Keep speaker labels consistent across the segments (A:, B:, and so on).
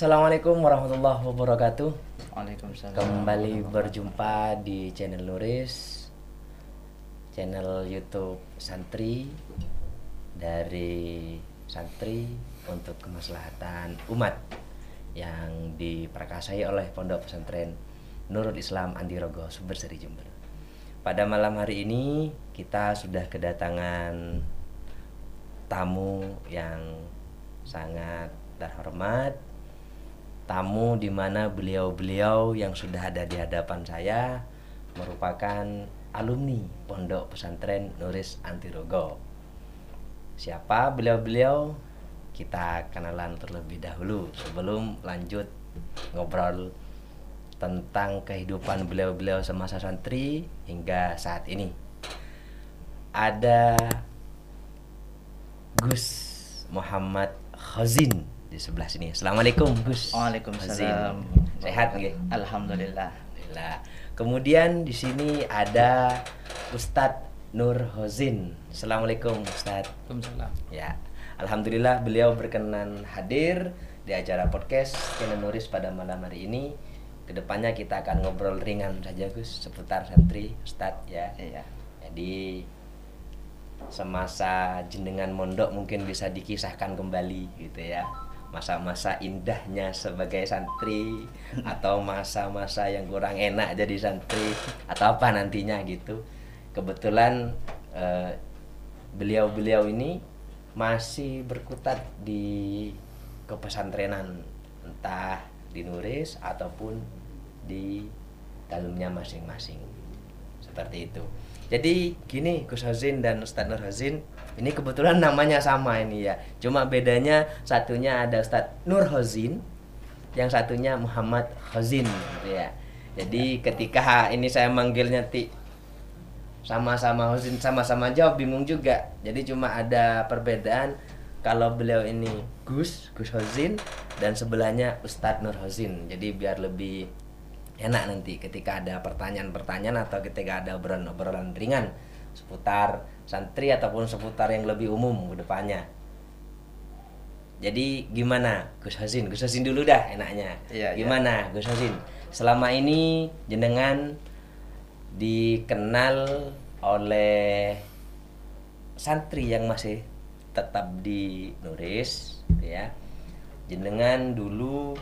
A: Assalamualaikum warahmatullahi wabarakatuh.
B: Waalaikumsalam.
A: Kembali berjumpa di channel Nuris, channel YouTube Santri dari Santri untuk kemaslahatan umat yang diperkasai oleh Pondok Pesantren Nurul Islam Andirogo Sumber Seri Jember. Pada malam hari ini kita sudah kedatangan tamu yang sangat terhormat tamu di mana beliau-beliau yang sudah ada di hadapan saya merupakan alumni Pondok Pesantren Nuris Antirogo. Siapa beliau-beliau? Kita kenalan terlebih dahulu sebelum lanjut ngobrol tentang kehidupan beliau-beliau semasa santri hingga saat ini. Ada Gus Muhammad Khazin sebelah sini. Assalamualaikum Gus.
B: Waalaikumsalam.
A: Sehat nggih?
B: Alhamdulillah.
A: Alhamdulillah. Kemudian di sini ada Ustadz Nur Hozin. Assalamualaikum Ustadz.
C: Waalaikumsalam.
A: Ya, Alhamdulillah beliau berkenan hadir di acara podcast Channel Nuris pada malam hari ini. Ke depannya kita akan ngobrol ringan saja Gus seputar santri Ustadz ya.
B: Iya.
A: Jadi semasa jenengan mondok mungkin bisa dikisahkan kembali gitu ya masa-masa indahnya sebagai santri atau masa-masa yang kurang enak jadi santri atau apa nantinya gitu. Kebetulan eh, beliau-beliau ini masih berkutat di kepesantrenan entah di Nuris ataupun di dalamnya masing-masing. Seperti itu. Jadi gini Gus Hazin dan Ustadz Nur Hazin ini kebetulan namanya sama ini ya. Cuma bedanya satunya ada Ustadz Nur Hazin, yang satunya Muhammad Hazin gitu ya. Jadi ketika ini saya manggilnya Ti sama-sama Hazin sama-sama jawab bingung juga. Jadi cuma ada perbedaan kalau beliau ini Gus, Gus Hazin dan sebelahnya Ustadz Nur Hazin. Jadi biar lebih enak nanti ketika ada pertanyaan-pertanyaan atau ketika ada obrolan-obrolan ringan seputar santri ataupun seputar yang lebih umum ke depannya. Jadi gimana Gus Hazin? Gus Hazin dulu dah enaknya.
B: Iya, iya.
A: gimana Gus Hazin? Selama ini jenengan dikenal oleh santri yang masih tetap di Nuris gitu ya. Jenengan dulu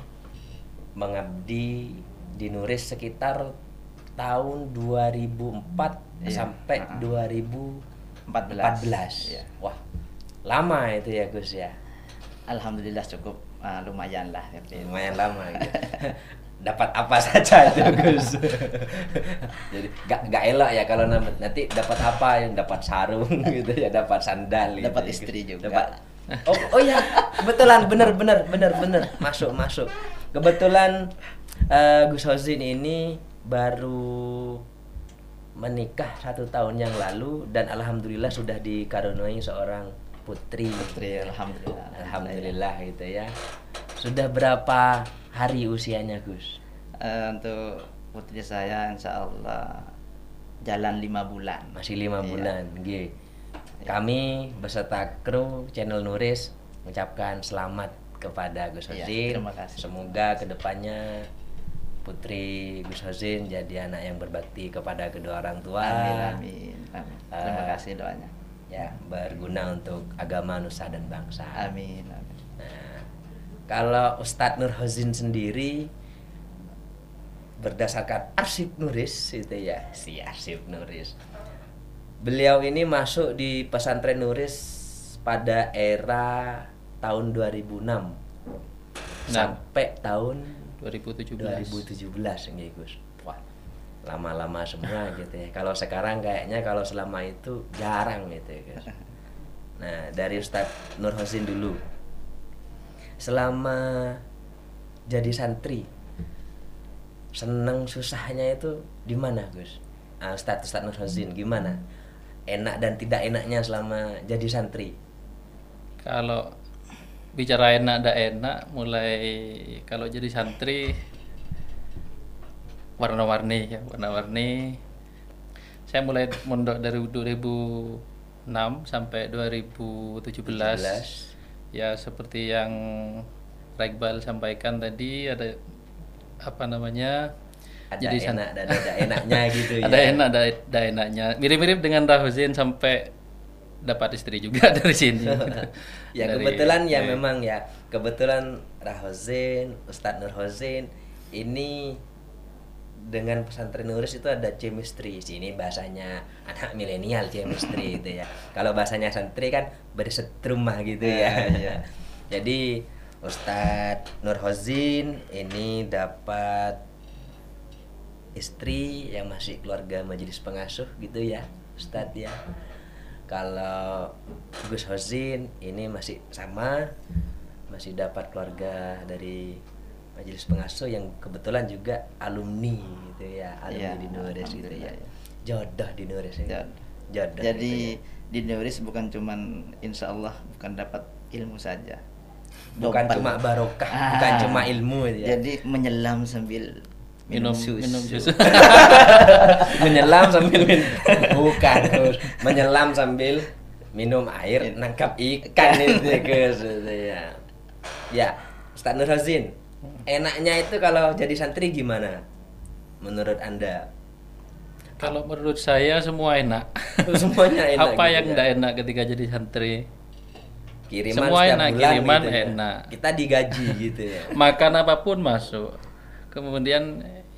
A: mengabdi di Nuris sekitar tahun 2004
B: Iya,
A: sampai
B: uh-uh.
A: 2014.
B: Iya.
A: Wah, lama itu ya Gus ya.
B: Alhamdulillah cukup ah, lumayan lah. Tapi
A: Lumayan lama gitu. dapat apa saja itu Gus. Jadi gak, gak elok ya kalau nanti dapat apa yang dapat sarung gitu ya, dapat sandal gitu
B: Dapat
A: ya,
B: istri juga.
A: Dapat Oh, oh ya, kebetulan bener bener bener bener masuk masuk. Kebetulan eh, Gus Hozin ini baru menikah satu tahun yang lalu dan alhamdulillah sudah dikaruniai seorang putri.
B: Putri, alhamdulillah.
A: Alhamdulillah gitu ya. Sudah berapa hari usianya Gus?
B: Eh, untuk putri saya insya Allah jalan lima bulan.
A: Masih lima
B: Iya.
A: bulan. Nggih. Kami beserta kru channel Nuris mengucapkan selamat kepada Gus
B: Iya,
A: Hozin.
B: terima kasih.
A: Semoga ke depannya putri Gus Hozin jadi anak yang berbakti kepada kedua orang tua.
B: Amin, amin, amin. Terima
A: Eh,
B: kasih doanya.
A: Ya, berguna untuk agama nusa dan bangsa.
B: Amin, amin.
A: Nah, kalau Ustadz Nur Hozin sendiri berdasarkan arsip Nuris itu ya, si arsip Nuris. Beliau ini masuk di pesantren Nuris pada era tahun 2006 sampai tahun
C: 2017.
A: 2017 nggih Gus. Wah, lama-lama semua gitu ya. Kalau sekarang kayaknya kalau selama itu jarang gitu ya Gus. Nah, dari Ustadz Nur Hosin dulu. Selama jadi santri, seneng susahnya itu di mana Gus? Ah, Ustadz Ustadz Nur Hosin gimana? Enak dan tidak enaknya selama jadi santri.
C: Kalau bicara enak dan enak, mulai kalau jadi santri warna-warni ya, warna-warni. Saya mulai mondok dari 2006 sampai 2017.
A: 17.
C: Ya seperti yang Iqbal sampaikan tadi ada apa namanya
A: ada
C: Jadi
A: enak dan ada enaknya gitu ya
C: ada enak ada, ada enaknya mirip-mirip dengan Rahuzin sampai dapat istri juga dari sini.
A: Ya
C: Dari-
A: kebetulan ya
C: eh,
A: memang ya. Kebetulan Rahozin Ustadz Nur Hozin ini dengan pesantren Nuris itu ada chemistry sini bahasanya anak milenial chemistry itu ya. Kalau bahasanya santri kan bersetrumah gitu ya.
B: Iya.
A: jadi Ustadz Nur Hozin ini dapat istri yang masih keluarga majelis pengasuh gitu ya Ustadz ya kalau Gus Hozin ini masih sama masih dapat keluarga dari majelis pengasuh yang kebetulan juga alumni gitu ya alumni
B: Iya,
A: di Nures gitu ya
B: alhamdulillah, ya.
A: jodoh di Nures ya
B: Jodoh. Jadi
A: gitu ya.
B: di Neuris bukan cuman insya Allah bukan dapat ilmu saja.
A: bukan
B: Double.
A: cuma barokah
B: Ah.
A: bukan cuma ilmu ya
B: Jadi menyelam sambil
C: minum
B: susu.
C: minum susu
A: menyelam sambil minum bukan Gus. menyelam sambil minum air
B: Iya.
A: nangkap ikan itu Gus Itu ya ya Ustaz Nur Hazin enaknya itu kalau jadi santri gimana menurut anda
C: kalau menurut saya semua enak
A: semuanya enak
C: apa
A: gitu
C: yang
A: ya?
C: tidak enak ketika jadi santri
A: kiriman
C: Semua
A: setiap
C: enak,
A: bulan
C: kiriman
A: gitu ya.
C: enak.
A: kita digaji gitu ya
C: makan apa pun masuk kemudian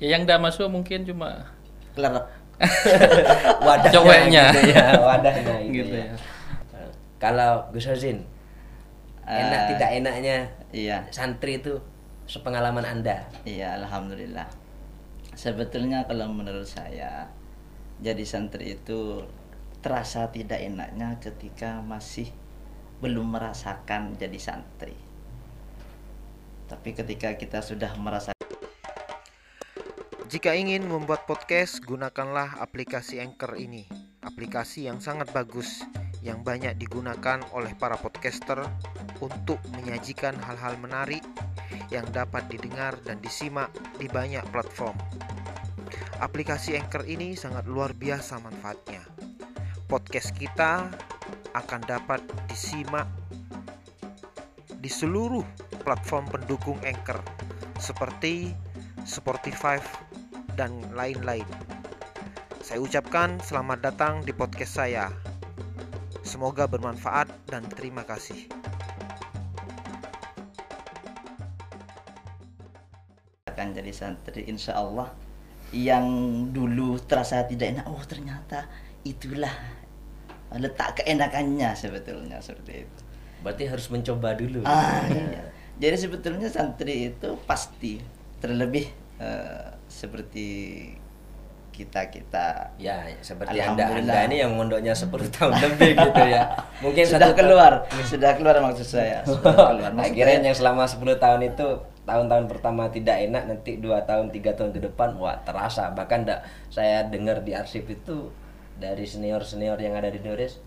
C: ya yang masuk mungkin cuma
B: Kelerep.
A: wadahnya
C: Coweknya.
A: gitu ya wadahnya gitu,
C: Gitu
A: ya.
C: ya.
A: kalau Gus Hazin enak
B: Eh,
A: tidak enaknya
B: Iya.
A: santri itu sepengalaman anda
B: Iya, alhamdulillah. Sebetulnya kalau menurut saya jadi santri itu terasa tidak enaknya ketika masih belum merasakan jadi santri. Tapi ketika kita sudah merasa
D: Jika ingin membuat podcast, gunakanlah aplikasi Anchor ini. Aplikasi yang sangat bagus, yang banyak digunakan oleh para podcaster untuk menyajikan hal-hal menarik yang dapat didengar dan disimak di banyak platform. Aplikasi Anchor ini sangat luar biasa manfaatnya. Podcast kita akan dapat disimak di seluruh platform pendukung Anchor seperti Spotify dan lain-lain. Saya ucapkan selamat datang di podcast saya. Semoga bermanfaat dan terima kasih.
B: akan jadi santri, insya Allah yang dulu terasa tidak enak, oh ternyata itulah letak keenakannya sebetulnya seperti itu.
A: berarti harus mencoba dulu
B: Ah, iya. Jadi sebetulnya santri itu pasti terlebih eh, seperti kita kita
A: Ya, seperti anda anda ini yang mondoknya 10 tahun lebih gitu ya. Mungkin
B: sudah
A: satu-
B: keluar, sudah keluar maksud saya. Sudah keluar. Maksud
A: kirain
B: saya-
A: yang selama 10 tahun itu tahun-tahun pertama tidak enak nanti dua tahun tiga tahun ke depan wah terasa bahkan ndak saya dengar di arsip itu dari senior senior yang ada di Nures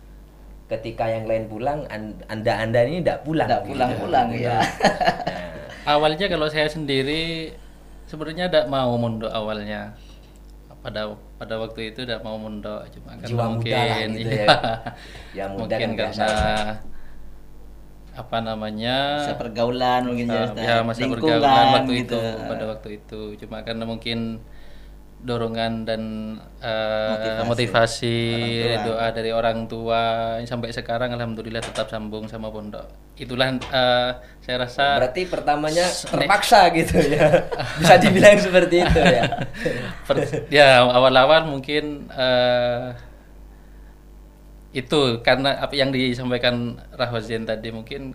A: ketika yang lain pulang an- anda anda ini tidak pulang
B: Ndak
A: gitu.
B: pulang-pulang, ya.
A: Nah,
C: awalnya kalau saya sendiri sebenarnya tidak mau mondok awalnya pada pada waktu itu tidak mau mondok cuma karena
A: Jiwa muda
C: mungkin
A: lah gitu ya. Ya, muda
C: mungkin
A: kan biasa
C: karena
A: aja.
C: apa namanya
B: masa pergaulan mungkin ya,
C: ya masa pergaulan waktu
B: gitu.
C: itu pada waktu itu cuma karena mungkin dorongan dan uh,
B: Motivasi.
C: motivasi, doa dari orang tua. Sampai sekarang alhamdulillah tetap sambung sama pondok. Itulah uh, saya rasa
A: berarti pertamanya terpaksa gitu ya. Bisa dibilang seperti itu ya.
C: Per- ya awal-awal mungkin eh, itu karena apa yang disampaikan Rahwazin tadi mungkin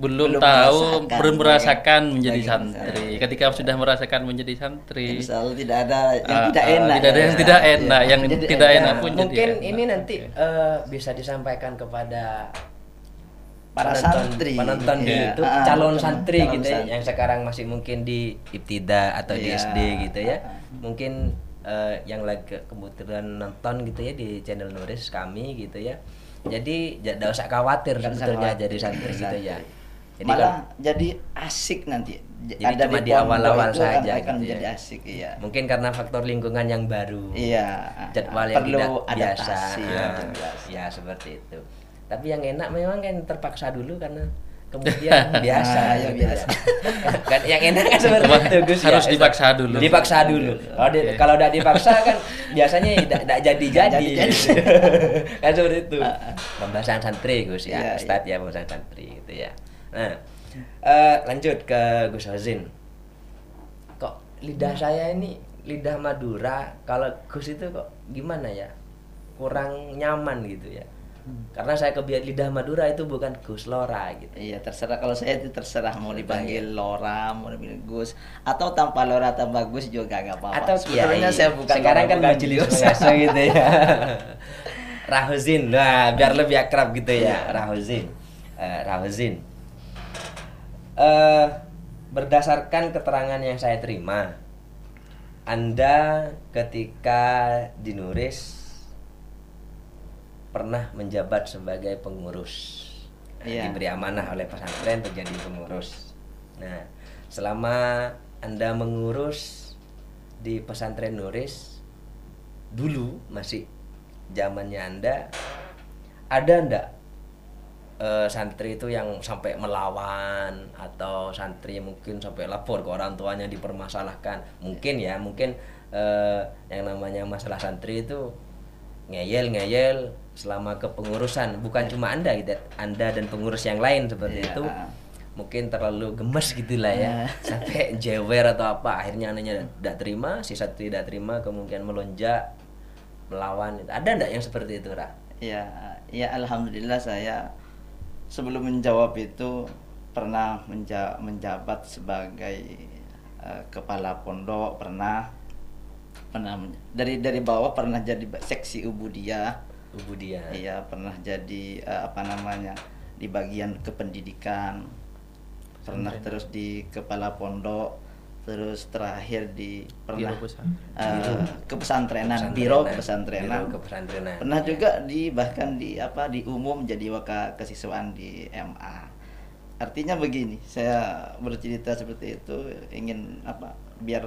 C: belum,
B: Belum
C: tahu
B: merasakan,
C: belum merasakan
B: ya.
C: menjadi
B: Bagaimana.
C: santri ketika sudah merasakan menjadi santri
B: Allah tidak ada yang
C: ah,
B: tidak
C: ah,
B: enak.
C: tidak ada yang
B: ya.
C: tidak enak yang
B: Jadi
C: tidak enak
B: enak.
C: pun jadi
A: mungkin
C: enak.
A: ini nanti eh, bisa disampaikan kepada
B: Para santri.
A: penonton di
B: Iya.
A: YouTube
B: Ah,
A: calon
B: betul.
A: santri
B: Calon
A: gitu ya,
B: santri.
A: yang sekarang masih mungkin di ibtida atau di
B: Iya.
A: SD gitu ya mungkin eh, yang lagi kebetulan nonton gitu ya di channel Nuris kami gitu ya jadi tidak usah khawatir sebetulnya jadi santri gitu ya jadi
B: Malah
A: kan-
B: jadi asik nanti.
A: Jadi
B: Ada
A: cuma
B: di
A: awal-awal saja
B: akan
A: gitu ya.
B: asik iya.
A: mungkin karena faktor lingkungan yang baru
B: Iya.
A: jadwal yang
B: Perlu
A: tidak biasa
B: adaptasi,
A: Ah,
B: adaptasi.
A: ya seperti itu tapi yang enak memang kan terpaksa dulu karena kemudian biasa
B: Ah, ya, biasa.
A: kan yang enak kan seperti
C: Cuma
A: itu Gus
C: harus
A: ya.
C: dipaksa dulu.
A: dipaksa dulu kalau di- kalau udah dipaksa kan biasanya tidak jadi jadi kan seperti itu
B: Ah, ah.
A: pembahasan santri Gus ya
B: Iya,
A: Ustadz ya pembahasan santri gitu ya nah eh, lanjut ke Gus Hazin. Kok lidah saya ini lidah Madura kalau Gus itu kok gimana ya? Kurang nyaman gitu ya. Karena saya kebiasaan lidah Madura itu bukan Gus Lora gitu.
B: Iya terserah. Kalau saya itu terserah mau dipanggil Lora, mau dipanggil Gus. Atau tanpa Lora tanpa Gus juga gak apa-apa.
A: atau
B: Sebetulnya
A: kiai.
B: saya bukan
A: sekarang kan majelis gitu ya. Rahuzin. Nah biar lebih akrab gitu ya
B: Iya.
A: Rahuzin. Eh, Rahuzin Eh, berdasarkan keterangan yang saya terima Anda ketika di Nuris pernah menjabat sebagai pengurus Nah,
B: Iya.
A: diberi amanah oleh pesantren untuk jadi pengurus nah selama anda mengurus di pesantren Nuris dulu masih zamannya anda ada ndak eh, santri itu yang sampai melawan atau santri mungkin sampai lapor ke orang tuanya dipermasalahkan mungkin ya mungkin eh, yang namanya masalah santri itu ngeyel ngeyel selama kepengurusan bukan cuma anda gitu anda dan pengurus yang lain seperti
B: Iya.
A: itu mungkin terlalu gemes gitulah ya
B: Iya.
A: sampai jewer atau apa akhirnya anaknya tidak terima si santri tidak terima kemungkinan melonjak melawan ada ndak yang seperti itu Ra?
B: Ya, ya alhamdulillah saya sebelum menjawab itu pernah menja- menjabat sebagai eh, kepala pondok pernah. Pernah dari dari bawah pernah jadi seksi ubudiyah.
A: Ubudiyah.
B: Iya pernah jadi eh, apa namanya di bagian kependidikan. Pernah terus di kepala pondok terus terakhir di pernah
C: Biro pesantren.
B: eh, kepesantrenan
A: Pesantrenan.
B: biro kepesantrenan
A: Biro kepesantrenan.
B: pernah juga di bahkan di apa di umum jadi waka kesiswaan di MA artinya begini saya bercerita seperti itu ingin apa biar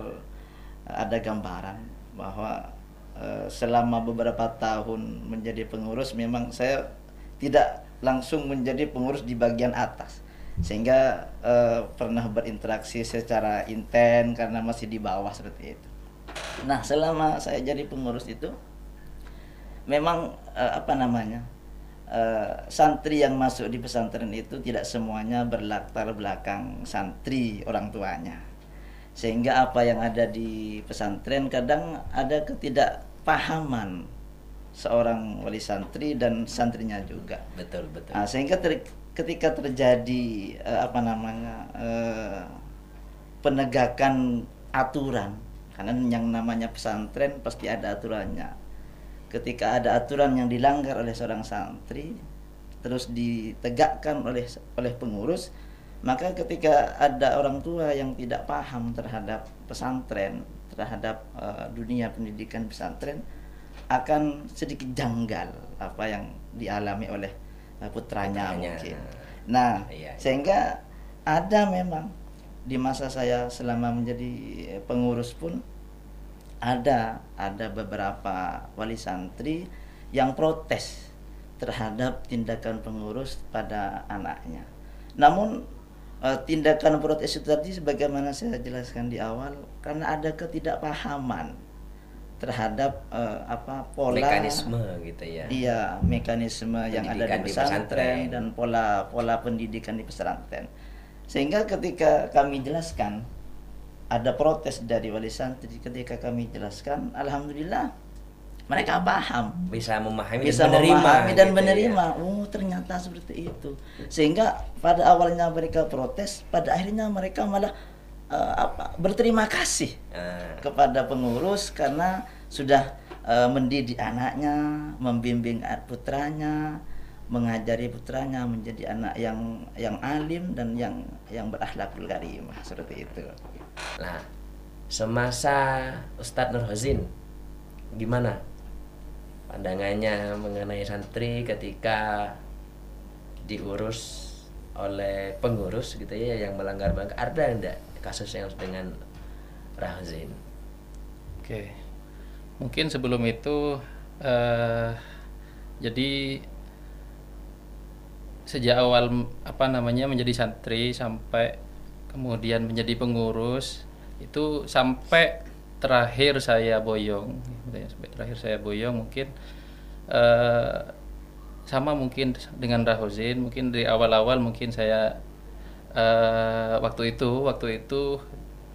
B: ada gambaran bahwa eh, selama beberapa tahun menjadi pengurus memang saya tidak langsung menjadi pengurus di bagian atas sehingga eh, pernah berinteraksi secara inten karena masih di bawah seperti itu. Nah selama saya jadi pengurus itu memang eh, apa namanya eh, santri yang masuk di pesantren itu tidak semuanya berlatar belakang santri orang tuanya. Sehingga apa yang ada di pesantren kadang ada ketidakpahaman seorang wali santri dan santrinya juga.
A: Betul betul.
B: Nah, sehingga ter- ketika terjadi eh, apa namanya eh, penegakan aturan karena yang namanya pesantren pasti ada aturannya. Ketika ada aturan yang dilanggar oleh seorang santri terus ditegakkan oleh oleh pengurus maka ketika ada orang tua yang tidak paham terhadap pesantren terhadap eh, dunia pendidikan pesantren akan sedikit janggal apa yang dialami oleh eh, putranya,
A: Putranya.
B: mungkin. Nah,
A: Iya, iya.
B: sehingga ada memang di masa saya selama menjadi eh, pengurus pun ada ada beberapa wali santri yang protes terhadap tindakan pengurus pada anaknya. Namun eh, tindakan protes itu tadi sebagaimana saya jelaskan di awal karena ada ketidakpahaman terhadap eh, apa pola
A: mekanisme gitu ya
B: Iya, mekanisme yang ada
A: Pendidikan
B: di
A: di
B: pesantren,
A: pesantren.
B: dan pola pola pendidikan di pesantren. Sehingga ketika kami jelaskan ada protes dari wali santri ketika kami jelaskan, alhamdulillah mereka paham
A: bisa memahami
B: bisa
A: dan menerima
B: memahami dan
A: gitu
B: menerima.
A: ya.
B: Oh, ternyata seperti itu. Sehingga pada awalnya mereka protes, pada akhirnya mereka malah eh, apa? berterima kasih
A: Nah,
B: kepada pengurus karena sudah eh, mendidik anaknya, membimbing putranya, mengajari putranya menjadi anak yang yang alim dan yang yang berakhlakul karimah seperti itu.
A: Nah, semasa Ustadz Nurhozin gimana pandangannya mengenai santri ketika diurus oleh pengurus gitu ya yang melanggar melanggar ada enggak kasus yang dengan Rahzin?
C: Oke, mungkin sebelum itu eh, jadi sejak awal apa namanya menjadi santri sampai kemudian menjadi pengurus itu sampai terakhir saya boyong sampai terakhir saya boyong mungkin eh, sama mungkin dengan Rahozin mungkin dari awal-awal mungkin saya eh, waktu itu waktu itu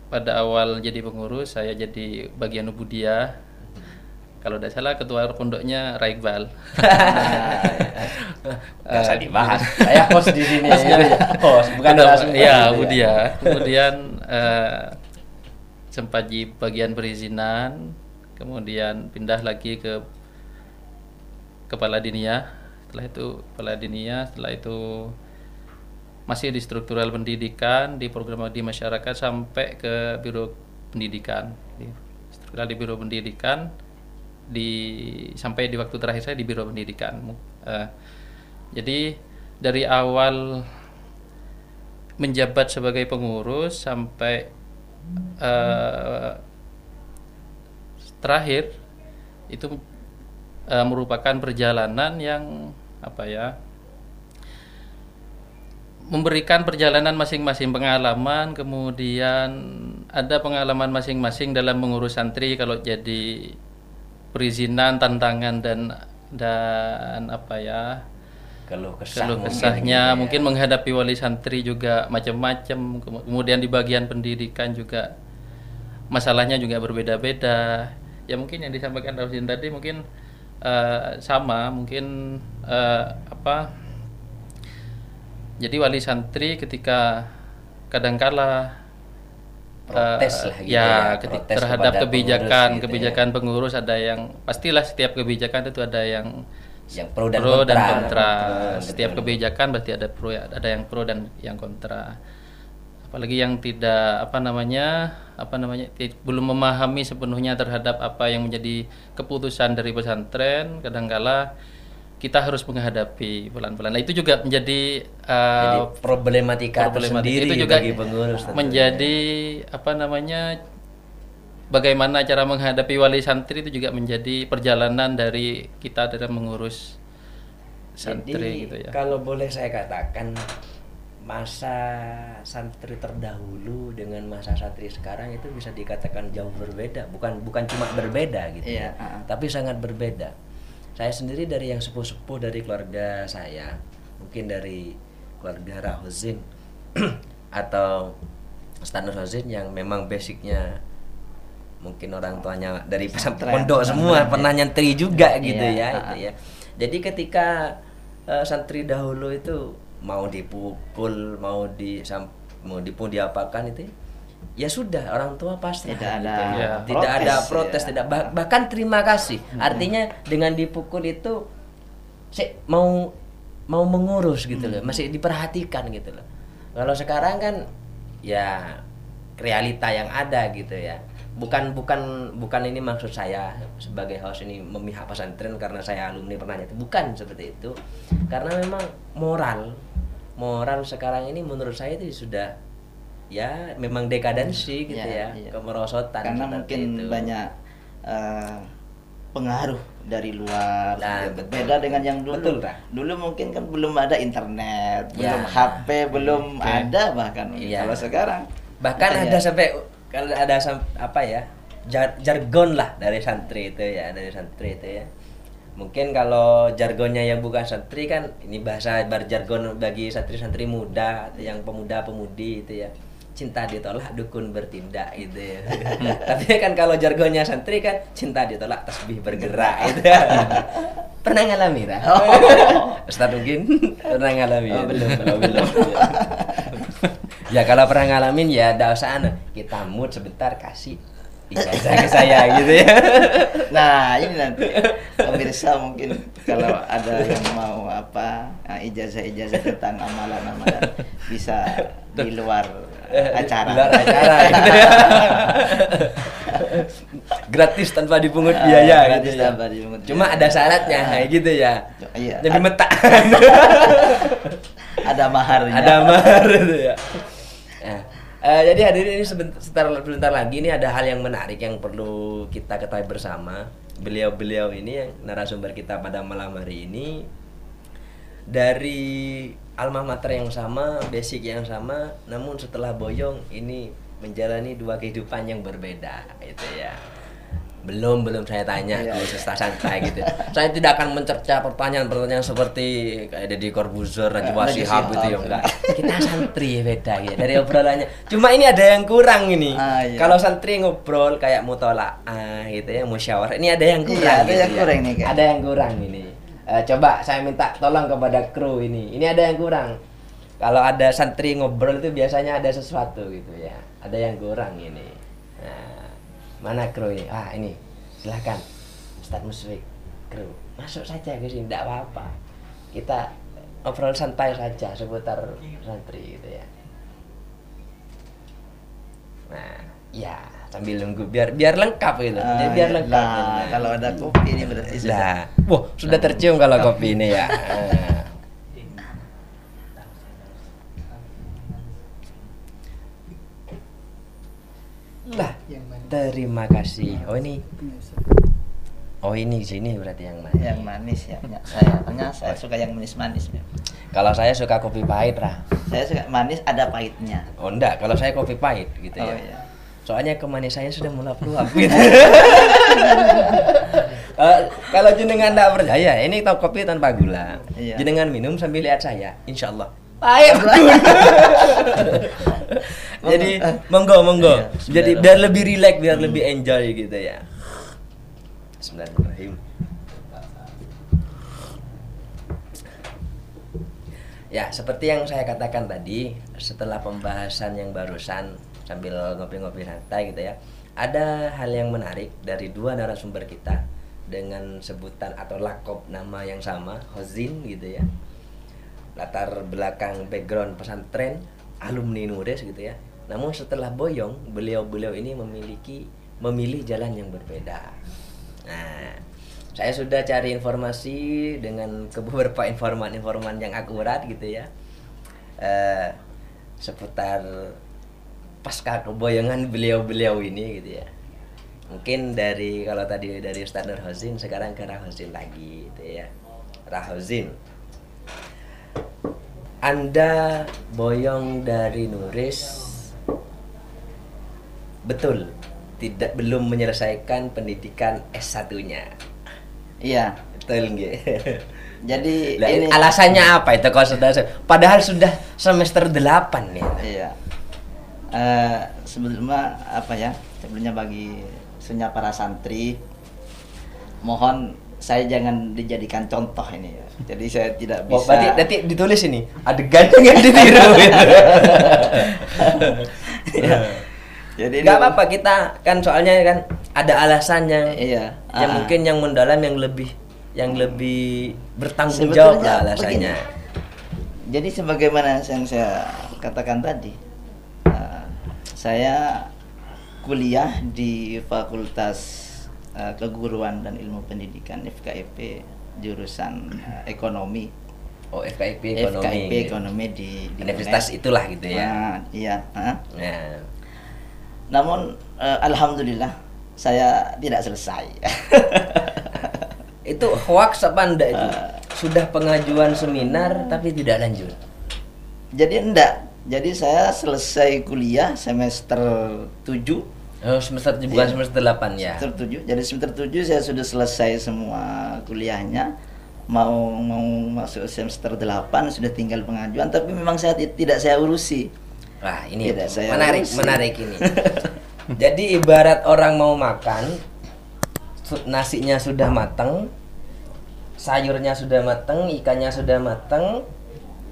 C: pada awal jadi pengurus saya jadi bagian Ubudia kalau tidak salah ketua pondoknya Raikbal
A: Gak usah dibahas. Saya host di sini. ya. Host, bukan narasumber.
C: Iya, Budia. Kemudian eh, sempat di bagian perizinan, kemudian pindah lagi ke kepala dinia. Setelah itu kepala dinia, setelah itu masih di struktural pendidikan, di program di masyarakat sampai ke biro pendidikan. Di struktural di biro pendidikan di sampai di waktu terakhir saya di biro pendidikan. Eh, jadi dari awal menjabat sebagai pengurus sampai eh, terakhir itu eh, merupakan perjalanan yang apa ya memberikan perjalanan masing-masing pengalaman kemudian ada pengalaman masing-masing dalam mengurus santri kalau jadi perizinan tantangan dan dan apa ya
A: Keluh kesah
C: keluh
A: mungkin
C: kesahnya
A: gitu ya.
C: mungkin menghadapi wali santri juga macam-macam Kem- kemudian di bagian pendidikan juga masalahnya juga berbeda-beda ya mungkin yang disampaikan Rausin tadi mungkin eh, sama mungkin eh, apa jadi wali santri ketika kadangkala
A: Protes
C: eh,
A: lah gitu
C: ya,
A: ya, protes
C: terhadap kebijakan
A: pengurus gitu ya.
C: kebijakan pengurus ada yang pastilah setiap kebijakan itu ada yang
A: yang pro dan
C: pro
A: kontra.
C: dan kontra.
A: Betul,
C: Setiap
A: betul.
C: kebijakan berarti ada pro ya, ada yang pro dan yang kontra. Apalagi yang tidak apa namanya apa namanya belum memahami sepenuhnya terhadap apa yang menjadi keputusan dari pesantren, kadangkala kita harus menghadapi pelan-pelan. Nah, itu juga menjadi uh,
A: Jadi problematika,
C: problematika.
A: tersendiri
C: itu juga
A: bagi pengurus tentunya.
C: menjadi apa namanya bagaimana cara menghadapi wali santri itu juga menjadi perjalanan dari kita dalam mengurus santri
A: Jadi,
C: gitu ya.
A: Kalau boleh saya katakan masa santri terdahulu dengan masa santri sekarang itu bisa dikatakan jauh berbeda, bukan bukan cuma berbeda gitu
B: Iya,
A: ya,
B: uh-uh.
A: tapi sangat berbeda. Saya sendiri dari yang sepuh-sepuh dari keluarga saya, mungkin dari keluarga Rahozin atau Ustaz Rahozin yang memang basicnya mungkin orang tuanya dari pesantren pondok semua pernah nyantri juga gitu
B: Iya,
A: ya
B: uh-uh.
A: itu ya. Jadi ketika eh, santri dahulu itu mau dipukul, mau di mau dipun diapakan itu ya sudah orang tua pasti
B: Tidak ada
C: Ya.
A: tidak
B: protes,
A: ada protes
B: ya.
A: tidak. Bah- bahkan terima kasih. Artinya dengan dipukul itu si mau mau mengurus gitu loh. Masih diperhatikan gitu loh. Kalau sekarang kan ya realita yang ada gitu ya. Bukan bukan bukan ini maksud saya sebagai host ini memihak pesantren karena saya alumni pernah itu. Bukan seperti itu. Karena memang moral moral sekarang ini menurut saya itu sudah ya memang dekadensi gitu
B: Ya,
A: ya,
B: iya.
A: kemerosotan
B: karena mungkin
A: itu.
B: banyak eh, pengaruh dari luar
A: Nah,
B: gitu. beda dengan yang dulu
A: Betul, Ra.
B: dulu mungkin kan belum ada internet
A: Ya.
B: belum HP belum
C: Oke.
B: ada bahkan
A: Iya.
B: kalau sekarang
A: bahkan
B: Iya.
A: ada sampai kalau ada apa ya jar- jargon lah dari santri itu ya dari santri itu ya mungkin kalau jargonnya yang bukan santri kan ini bahasa berjargon bagi santri-santri muda atau yang pemuda-pemudi itu ya cinta ditolak dukun bertindak gitu ya tapi kan kalau jargonnya santri kan cinta ditolak tasbih bergerak gitu pernah ngalami Ra? Ustaz mungkin pernah ngalami
B: Oh, belum,
A: Oh, belum. ya kalau pernah ngalamin ya ada usah anu. kita mood sebentar kasih ijazah ke saya gitu ya
B: nah ini nanti pemirsa mungkin kalau ada yang mau apa ijazah ijazah tentang amalan amalan bisa di luar acara
A: Di luar acara gitu ya. gratis tanpa dipungut
B: Ah,
A: biaya
B: gratis
A: gitu ya.
B: tanpa dipungut
A: cuma
B: biaya.
A: ada syaratnya kayak gitu ya
B: Iya.
A: lebih metak
B: ada maharnya
A: ada mahar itu ya Nah, eh, jadi hadirin ini sebentar, sebentar, lagi ini ada hal yang menarik yang perlu kita ketahui bersama. Beliau-beliau ini yang narasumber kita pada malam hari ini. Dari alma mater yang sama basic yang sama namun setelah boyong ini menjalani dua kehidupan yang berbeda itu ya belum belum saya tanya
B: Iya,
A: ke
B: iya.
A: Sesta santai gitu. Saya tidak akan mencerca pertanyaan-pertanyaan seperti kayak Deddy Corbuzier Najwa Shihab
B: Shihab,
A: itu ya
B: iya.
A: enggak. Kita santri beda gitu dari obrolannya. Cuma ini ada yang kurang ini.
B: Ah, iya.
A: kalau santri ngobrol kayak mutola ah gitu ya musyawarah. Ini ada yang
B: Iya,
A: kurang
B: ada
A: gitu
B: yang
A: ya.
B: kurang nih, Kak.
A: ada yang kurang ini. Coba saya minta tolong kepada kru ini. Ini ada yang kurang. Kalau ada santri ngobrol itu biasanya ada sesuatu gitu ya. Ada yang kurang ini. Nah, mana kru ini ah ini silahkan Ustadz Musfik kru masuk saja ke sini tidak apa-apa kita ngobrol santai saja seputar santri gitu ya nah ya sambil nunggu biar biar lengkap gitu
B: Ah,
A: Jadi biar
B: iya.
A: lengkap
B: Nah,
A: gitu.
B: kalau ada kopi ini berarti sudah.
A: Wah sudah tercium kalau kopi ini ya. terima kasih. Oh ini, oh ini sini berarti yang mana?
B: Yang manis ya. Saya punya saya suka yang manis-manis. ya.
A: Kalau saya suka kopi pahit lah.
B: Saya suka manis ada pahitnya.
A: Oh enggak, kalau saya kopi pahit gitu
B: Oh
A: ya.
B: iya.
A: Soalnya kemanisannya sudah meluap-luap gitu. Eh, kalau jenengan tidak percaya, ini tau kopi tanpa gula.
B: Iya.
A: Jenengan minum sambil lihat saya, insya Allah. Pahit. Jadi monggo monggo.
B: Iya,
A: Jadi biar lebih rileks, biar lebih enjoy gitu ya. Bismillahirrahmanirrahim. Ya, seperti yang saya katakan tadi, setelah pembahasan yang barusan sambil ngopi-ngopi santai gitu ya, ada hal yang menarik dari dua narasumber kita dengan sebutan atau lakop nama yang sama, Hozin gitu ya. Latar belakang background pesantren, alumni Nures gitu ya. Namun setelah boyong, beliau-beliau ini memiliki memilih jalan yang berbeda. Nah, saya sudah cari informasi dengan beberapa informan-informan yang akurat gitu ya. Eh, seputar pasca keboyongan beliau-beliau ini gitu ya. Mungkin dari kalau tadi dari Ustaz Nur Hozin sekarang ke Rahozin lagi gitu ya. Rahozin Anda boyong dari Nuris betul tidak belum menyelesaikan pendidikan S1-nya
B: Iya.
A: Betul nggih.
B: Jadi
A: Lah,
B: ini
A: alasannya apa itu kalau sudah padahal sudah semester 8 nih.
B: Iya. Eh sebelumnya apa ya? Sebelumnya bagi sunya para santri mohon saya jangan dijadikan contoh ini ya. Jadi saya tidak
A: Oh,
B: bisa.
A: berarti, berarti ditulis ini adegan yang ditiru.
B: Iya. Jadi
A: Gak
B: ini-
A: apa-apa kita kan soalnya kan ada alasannya.
B: Iya.
A: Yang
B: Ah.
A: mungkin yang mendalam yang lebih yang lebih bertanggung jawab lah alasannya.
B: begini. Jadi sebagaimana yang saya katakan tadi, eh, saya kuliah di Fakultas eh, Keguruan dan Ilmu Pendidikan FKIP jurusan eh, ekonomi.
A: Oh, FKIP ekonomi.
B: FKIP ekonomi di, di
A: Universitas
B: UNED.
A: itulah gitu ya.
B: Nah, iya. ah.
A: Nah,
B: Namun eh, alhamdulillah saya tidak selesai.
A: itu hoax apa enggak itu?
B: Ah.
A: Sudah pengajuan seminar tapi tidak lanjut.
B: Jadi enggak. Jadi saya selesai kuliah semester 7
A: Oh, semester bukan
B: Iya.
A: semester 8 ya.
B: Semester 7. Jadi semester 7 saya sudah selesai semua kuliahnya. Mau mau masuk semester 8 sudah tinggal pengajuan tapi memang saya ti- tidak saya urusi.
A: Wah, ini
B: Tidak saya
A: menarik, menarik ini. Jadi ibarat orang mau makan, nasinya sudah matang, sayurnya sudah matang, ikannya sudah matang,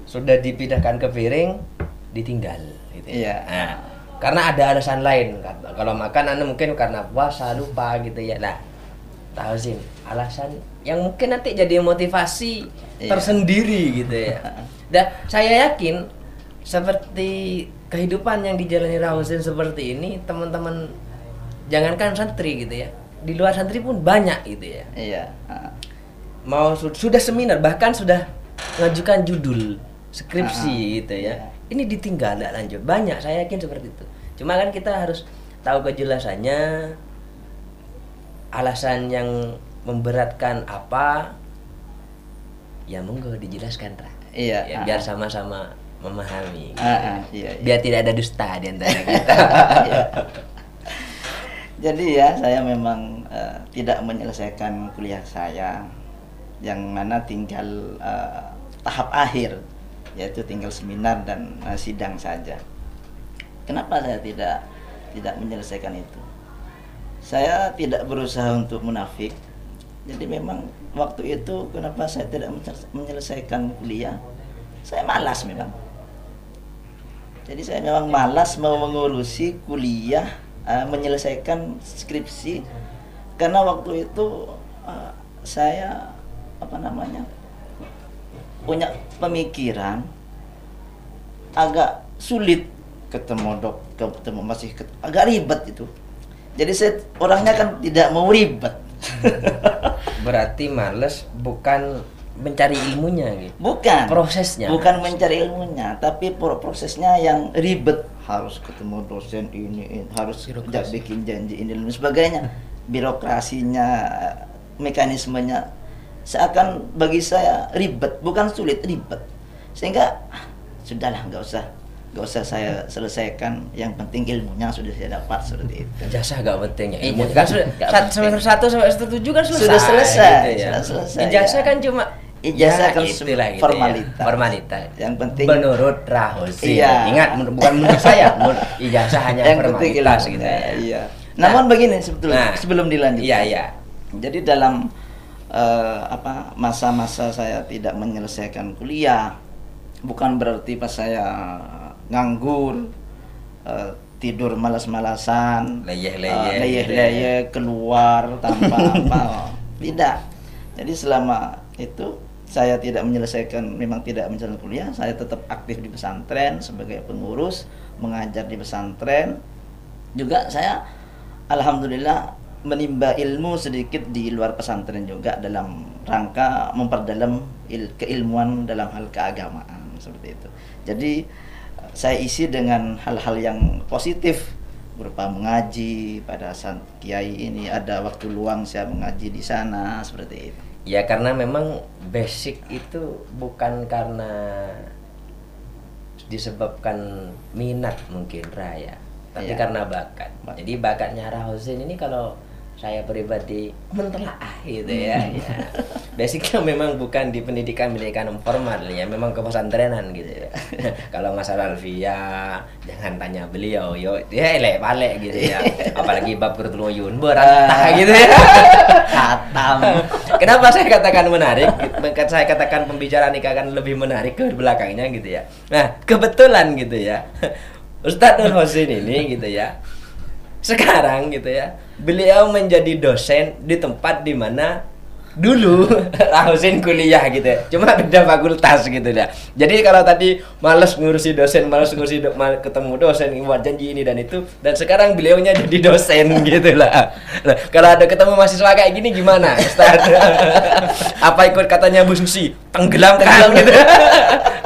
A: sudah dipindahkan ke piring, ditinggal. Gitu
B: Iya.
A: Nah, karena ada alasan lain. Kata- Kalau makan anda mungkin karena puasa lupa gitu ya. Nah, tahu sih alasan yang mungkin nanti jadi motivasi
B: Iya.
A: tersendiri gitu ya. Dan saya yakin seperti kehidupan yang dijalani Rahusin seperti ini, teman-teman jangankan santri gitu ya. Di luar santri pun banyak gitu ya.
B: Iya.
A: Mau su- sudah seminar bahkan sudah mengajukan judul skripsi
B: Ah,
A: gitu ya.
B: iya.
A: Ini ditinggal tidak lanjut. Banyak saya yakin seperti itu. Cuma kan kita harus tahu kejelasannya alasan yang memberatkan apa ya monggo dijelaskan Ra.
B: Iya,
A: Ya, biar sama-sama memahami. gitu.
B: Ah, ah, iya, iya.
A: Biar tidak ada dusta di antara kita.
B: Iya. Jadi ya saya memang eh, tidak menyelesaikan kuliah saya yang mana tinggal eh, tahap akhir yaitu tinggal seminar dan eh, sidang saja. Kenapa saya tidak tidak menyelesaikan itu? Saya tidak berusaha untuk munafik. Jadi memang waktu itu kenapa saya tidak menyelesa- menyelesaikan kuliah? Saya malas memang. Jadi saya memang malas mau mengurusi kuliah, eh, menyelesaikan skripsi karena waktu itu eh, saya apa namanya punya pemikiran agak sulit ketemu dok, ketemu masih ket- agak ribet itu. Jadi saya orangnya kan tidak mau ribet.
A: Berarti males bukan mencari ilmunya gitu.
B: Bukan
A: Prosesnya.
B: Bukan mencari ilmunya, tapi pro- prosesnya yang ribet. Harus ketemu dosen ini, ini, harus
C: Birokrasi.
B: ja- bikin janji ini dan sebagainya. Birokrasinya, mekanismenya seakan bagi saya ribet, bukan sulit, ribet. Sehingga ah, sudahlah nggak usah nggak usah saya selesaikan yang penting ilmunya sudah saya dapat seperti itu
A: Ijazah gak penting ya. Ilmu
B: nggak-
A: kan sudah
B: nggak
A: semester 1 sampai semester 7 kan selesai.
B: Sudah selesai,
A: gitu ya.
B: sudah selesai,
A: Ijazah
B: ya.
A: kan cuma
B: Ijazah
A: ya,
B: kan
A: itulah gitu
B: formalitas.
A: Ya. Formalitas.
B: Yang penting-
A: menurut Rahosi.
B: Iya.
A: Ingat bukan menurut saya, menurut ijazah hanya
B: yang
A: formalitas gitu ya.
B: Iya. Namun begini sebetulnya
A: Nah.
B: sebelum dilanjutkan.
A: Iya, iya.
B: Jadi dalam eh, apa masa-masa saya tidak menyelesaikan kuliah, bukan berarti pas saya nganggur, eh, tidur malas-malasan,
A: Leyeh-leyeh
B: eh,
A: gitu
B: leyeh-leyeh, keluar tanpa apa, tidak. Jadi selama itu saya tidak menyelesaikan, memang tidak menyelesaikan kuliah, saya tetap aktif di pesantren sebagai pengurus, mengajar di pesantren. Juga saya alhamdulillah menimba ilmu sedikit di luar pesantren juga dalam rangka memperdalam il- keilmuan dalam hal keagamaan seperti itu. Jadi saya isi dengan hal-hal yang positif berupa mengaji pada saat kiai ini ada waktu luang saya mengaji di sana seperti itu.
A: Ya karena memang basic itu bukan karena disebabkan minat mungkin Raya, tapi
B: Iya.
A: karena bakat.
B: Bakat.
A: Jadi bakatnya Rahosin ini kalau saya pribadi mentelaah gitu ya.
B: Hmm.
A: ya. Basicnya memang bukan di pendidikan pendidikan formal ya, memang ke pesantrenan gitu ya. kalau masalah Alfia, jangan tanya beliau, yo dia elek palek gitu ya. Apalagi bab berteluyun berantah gitu ya.
B: Khatam.
A: Kenapa saya katakan menarik? Maka Saya katakan pembicaraan ini akan lebih menarik ke belakangnya gitu ya. Nah, kebetulan gitu ya. Ustadz Nur Hosin ini gitu ya. Sekarang gitu ya. Beliau menjadi dosen di tempat di mana dulu Rahusin kuliah gitu ya. Cuma beda fakultas gitu ya. Jadi kalau tadi males ngurusi dosen, males ngurusi do, mal- ketemu dosen buat janji ini dan itu dan sekarang beliaunya jadi dosen gitu lah. Nah, kalau ada ketemu mahasiswa kayak gini gimana, Ustaz? Apa ikut katanya Bu Susi? Tenggelamkan gitu.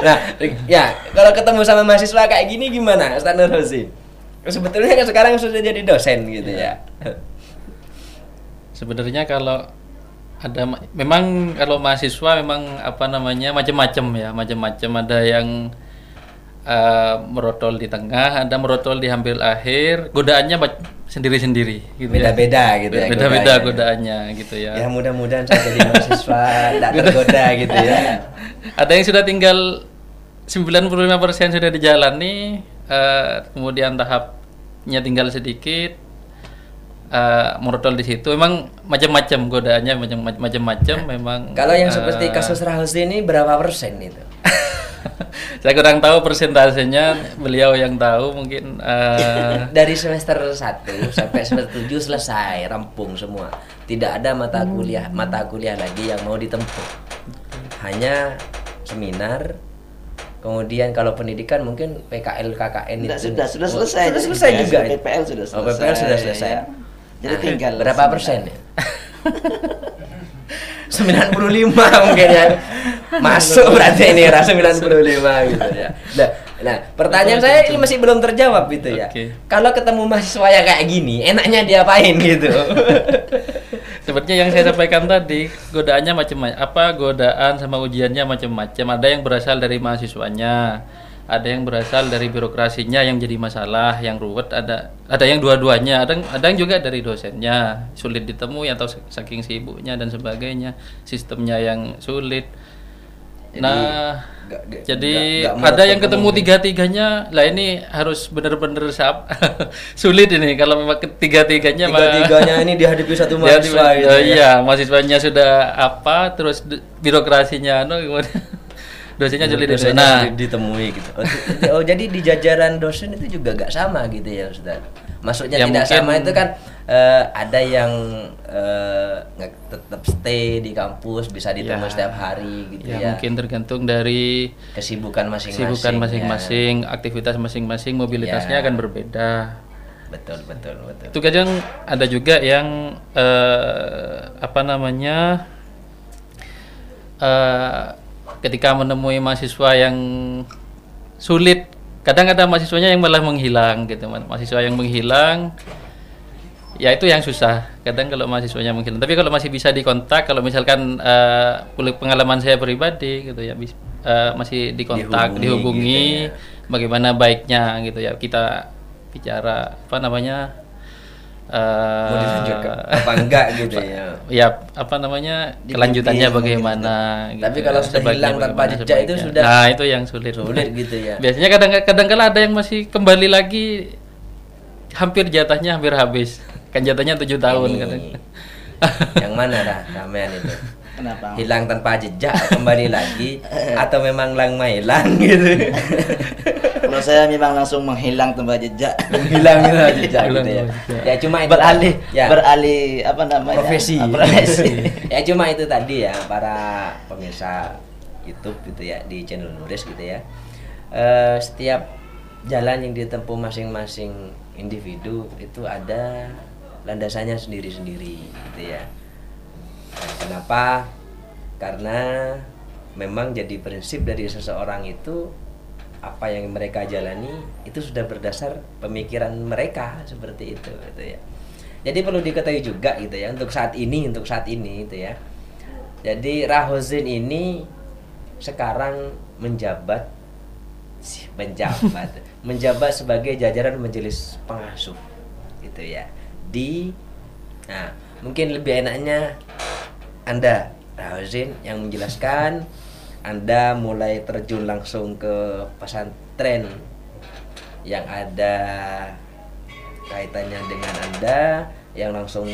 A: nah, ya, kalau ketemu sama mahasiswa kayak gini gimana, Ustaz Nur Husin? Sebetulnya kan sekarang sudah jadi dosen gitu ya.
C: Sebenarnya kalau ada ma- memang kalau mahasiswa memang apa namanya macam-macam ya, macam-macam ada yang eh, merotol di tengah, ada merotol di hampir akhir, godaannya sendiri-sendiri gitu ya.
A: Beda-beda gitu ya
C: Beda-beda
A: godaannya.
C: godaannya gitu ya.
A: Ya mudah-mudahan saya jadi mahasiswa tidak tergoda gitu ya.
C: Ada yang sudah tinggal 95% sudah dijalani, eh, kemudian tahapnya tinggal sedikit, eh, merotol di situ. Memang macam-macam godaannya, macam- macam-macam memang.
A: Kalau yang
C: eh,
A: seperti kasus Rahus ini berapa persen itu?
C: saya kurang tahu persentasenya, beliau yang tahu mungkin. eh,
A: Dari semester 1 sampai semester 7 selesai, rampung semua. Tidak ada mata kuliah, mata kuliah lagi yang mau ditempuh. Hanya seminar. Kemudian kalau pendidikan mungkin PKL KKN
B: Tidak,
A: itu
B: sudah sudah
A: Oh,
B: selesai.
A: Sudah selesai
B: Ya,
A: juga.
B: PPL sudah
A: Oh, PPL
B: selesai,
A: sudah selesai.
B: ya. Jadi
A: Nah,
B: tinggal
A: berapa persen ya? 95 mungkin ya. Masuk berarti ini rasa 95 gitu ya. Nah, nah pertanyaan saya ini masih belum terjawab gitu ya. Kalau ketemu mahasiswa yang kayak gini, enaknya diapain gitu?
C: Sepertinya yang saya sampaikan tadi, godaannya macam-macam. Apa godaan sama ujiannya macam-macam. Ada yang berasal dari mahasiswanya, ada yang berasal dari birokrasinya yang jadi masalah, yang ruwet, ada ada yang dua-duanya, ada ada yang juga dari dosennya, sulit ditemui atau saking sibuknya dan sebagainya, sistemnya yang sulit.
A: Jadi,
C: nah, jadi
A: nggak- nggak
C: ada yang ketemu tiga-tiganya, lah ini harus benar-benar sap sulit ini kalau memang ketiga-tiganya
A: Tiga-tiganya ini dihadapi satu mahasiswa
C: di-
A: gitu
C: oh
A: ya.
C: iya, mahasiswanya sudah apa, terus birokrasinya anu gimana? Dosennya sulit
A: Dosennya
C: Nah,
A: ditemui gitu. Oh, oh, jadi di jajaran dosen itu juga gak sama gitu ya Ustaz. Maksudnya
C: Ya,
A: tidak
C: mungkin-
A: sama itu kan eh, ada yang eh, nggak tetap stay di kampus bisa ditemui
C: Ya.
A: setiap hari gitu
C: ya,
A: ya.
C: mungkin tergantung dari
A: Kesibukan masing-masing.
C: kesibukan
A: ya.
C: masing-masing, aktivitas masing-masing, mobilitasnya
A: Ya.
C: akan berbeda.
A: Betul betul betul.
C: Itu kadang ada juga yang eh, apa namanya eh, ketika menemui mahasiswa yang sulit, kadang ada mahasiswanya yang malah menghilang gitu, ma- mahasiswa yang menghilang, ya itu yang susah. Kadang kalau mahasiswanya menghilang, tapi kalau masih bisa dikontak, kalau misalkan eh, pul- pengalaman saya pribadi gitu ya, bis- eh, masih dikontak,
A: Dihubungi
C: dihubungi,
A: gitu
C: bagaimana baiknya gitu ya, kita bicara apa namanya? Eh,
A: Mau dilanjutkan apa enggak gitu ya.
C: ya apa namanya
B: Dibimbing
C: kelanjutannya
B: mungkin
C: bagaimana gitu.
A: Tapi kalau sudah hilang tanpa jejak itu sudah
C: nah itu yang sulit
A: sulit gitu ya.
C: biasanya kadang kadang kala ada yang masih kembali lagi hampir jatahnya hampir habis kan jatahnya tujuh tahun
A: Ini.
C: kadang
A: yang mana dah ramean itu?
B: Kenapa?
A: Hilang tanpa jejak kembali lagi atau memang lang hilang gitu.
B: Kalau saya memang langsung menghilang tanpa jejak.
A: hilang tanpa jejak gitu ya. Ya cuma itu
B: beralih
A: ya.
B: beralih apa namanya?
A: profesi.
B: Ah, profesi.
A: ya cuma itu tadi ya para pemirsa YouTube gitu ya di channel Nuris gitu ya. Eh, setiap jalan yang ditempuh masing-masing individu itu ada landasannya sendiri-sendiri gitu ya. Kenapa? Karena memang jadi prinsip dari seseorang itu apa yang mereka jalani itu sudah berdasar pemikiran mereka seperti itu gitu ya. Jadi perlu diketahui juga gitu ya untuk saat ini untuk saat ini gitu ya. Jadi Rahozin ini sekarang menjabat menjabat menjabat sebagai jajaran majelis pengasuh gitu ya di nah mungkin lebih enaknya anda. Rahozin yang menjelaskan anda mulai terjun langsung ke pesantren yang ada kaitannya dengan anda yang langsung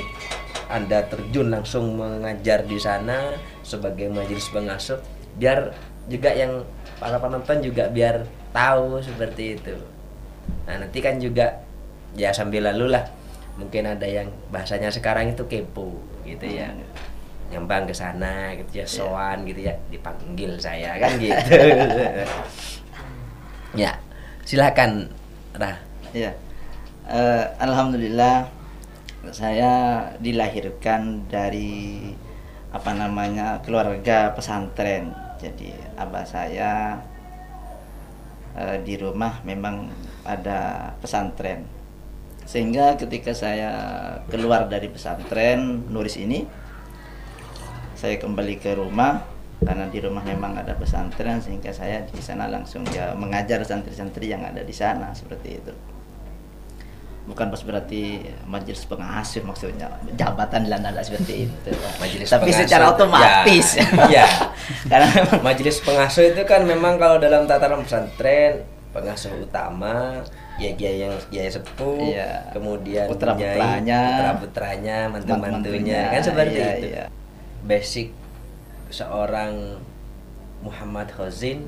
A: anda terjun langsung mengajar di sana sebagai majelis pengasuh biar juga yang para penonton juga biar tahu seperti itu. Nah nanti kan juga ya sambil lalu lah. Mungkin ada yang bahasanya sekarang itu kepo gitu ya nyambang ke sana gitu ya soan gitu ya dipanggil saya kan gitu ya silakan Rah
B: Iya. Eh, Alhamdulillah saya dilahirkan dari apa namanya keluarga pesantren. Jadi abah saya eh, di rumah memang ada pesantren. Sehingga ketika saya keluar dari pesantren Nuris ini saya kembali ke rumah karena di rumah memang ada pesantren sehingga saya di sana langsung ya mengajar santri-santri yang ada di sana seperti itu bukan pas berarti majelis pengasuh maksudnya jabatan dan ada seperti itu
A: Majelis
B: tapi
A: pengasuh.
B: secara otomatis
A: Ya, iya.
B: karena memang
A: majelis pengasuh itu kan memang kalau dalam tataran pesantren pengasuh utama ya kiai yang kiai sepuh
B: Iya.
A: kemudian
B: Putra-putranya.
A: putra putranya mantu mantunya kan seperti
B: iya,
A: itu
B: iya.
A: Basic seorang Muhammad Khozin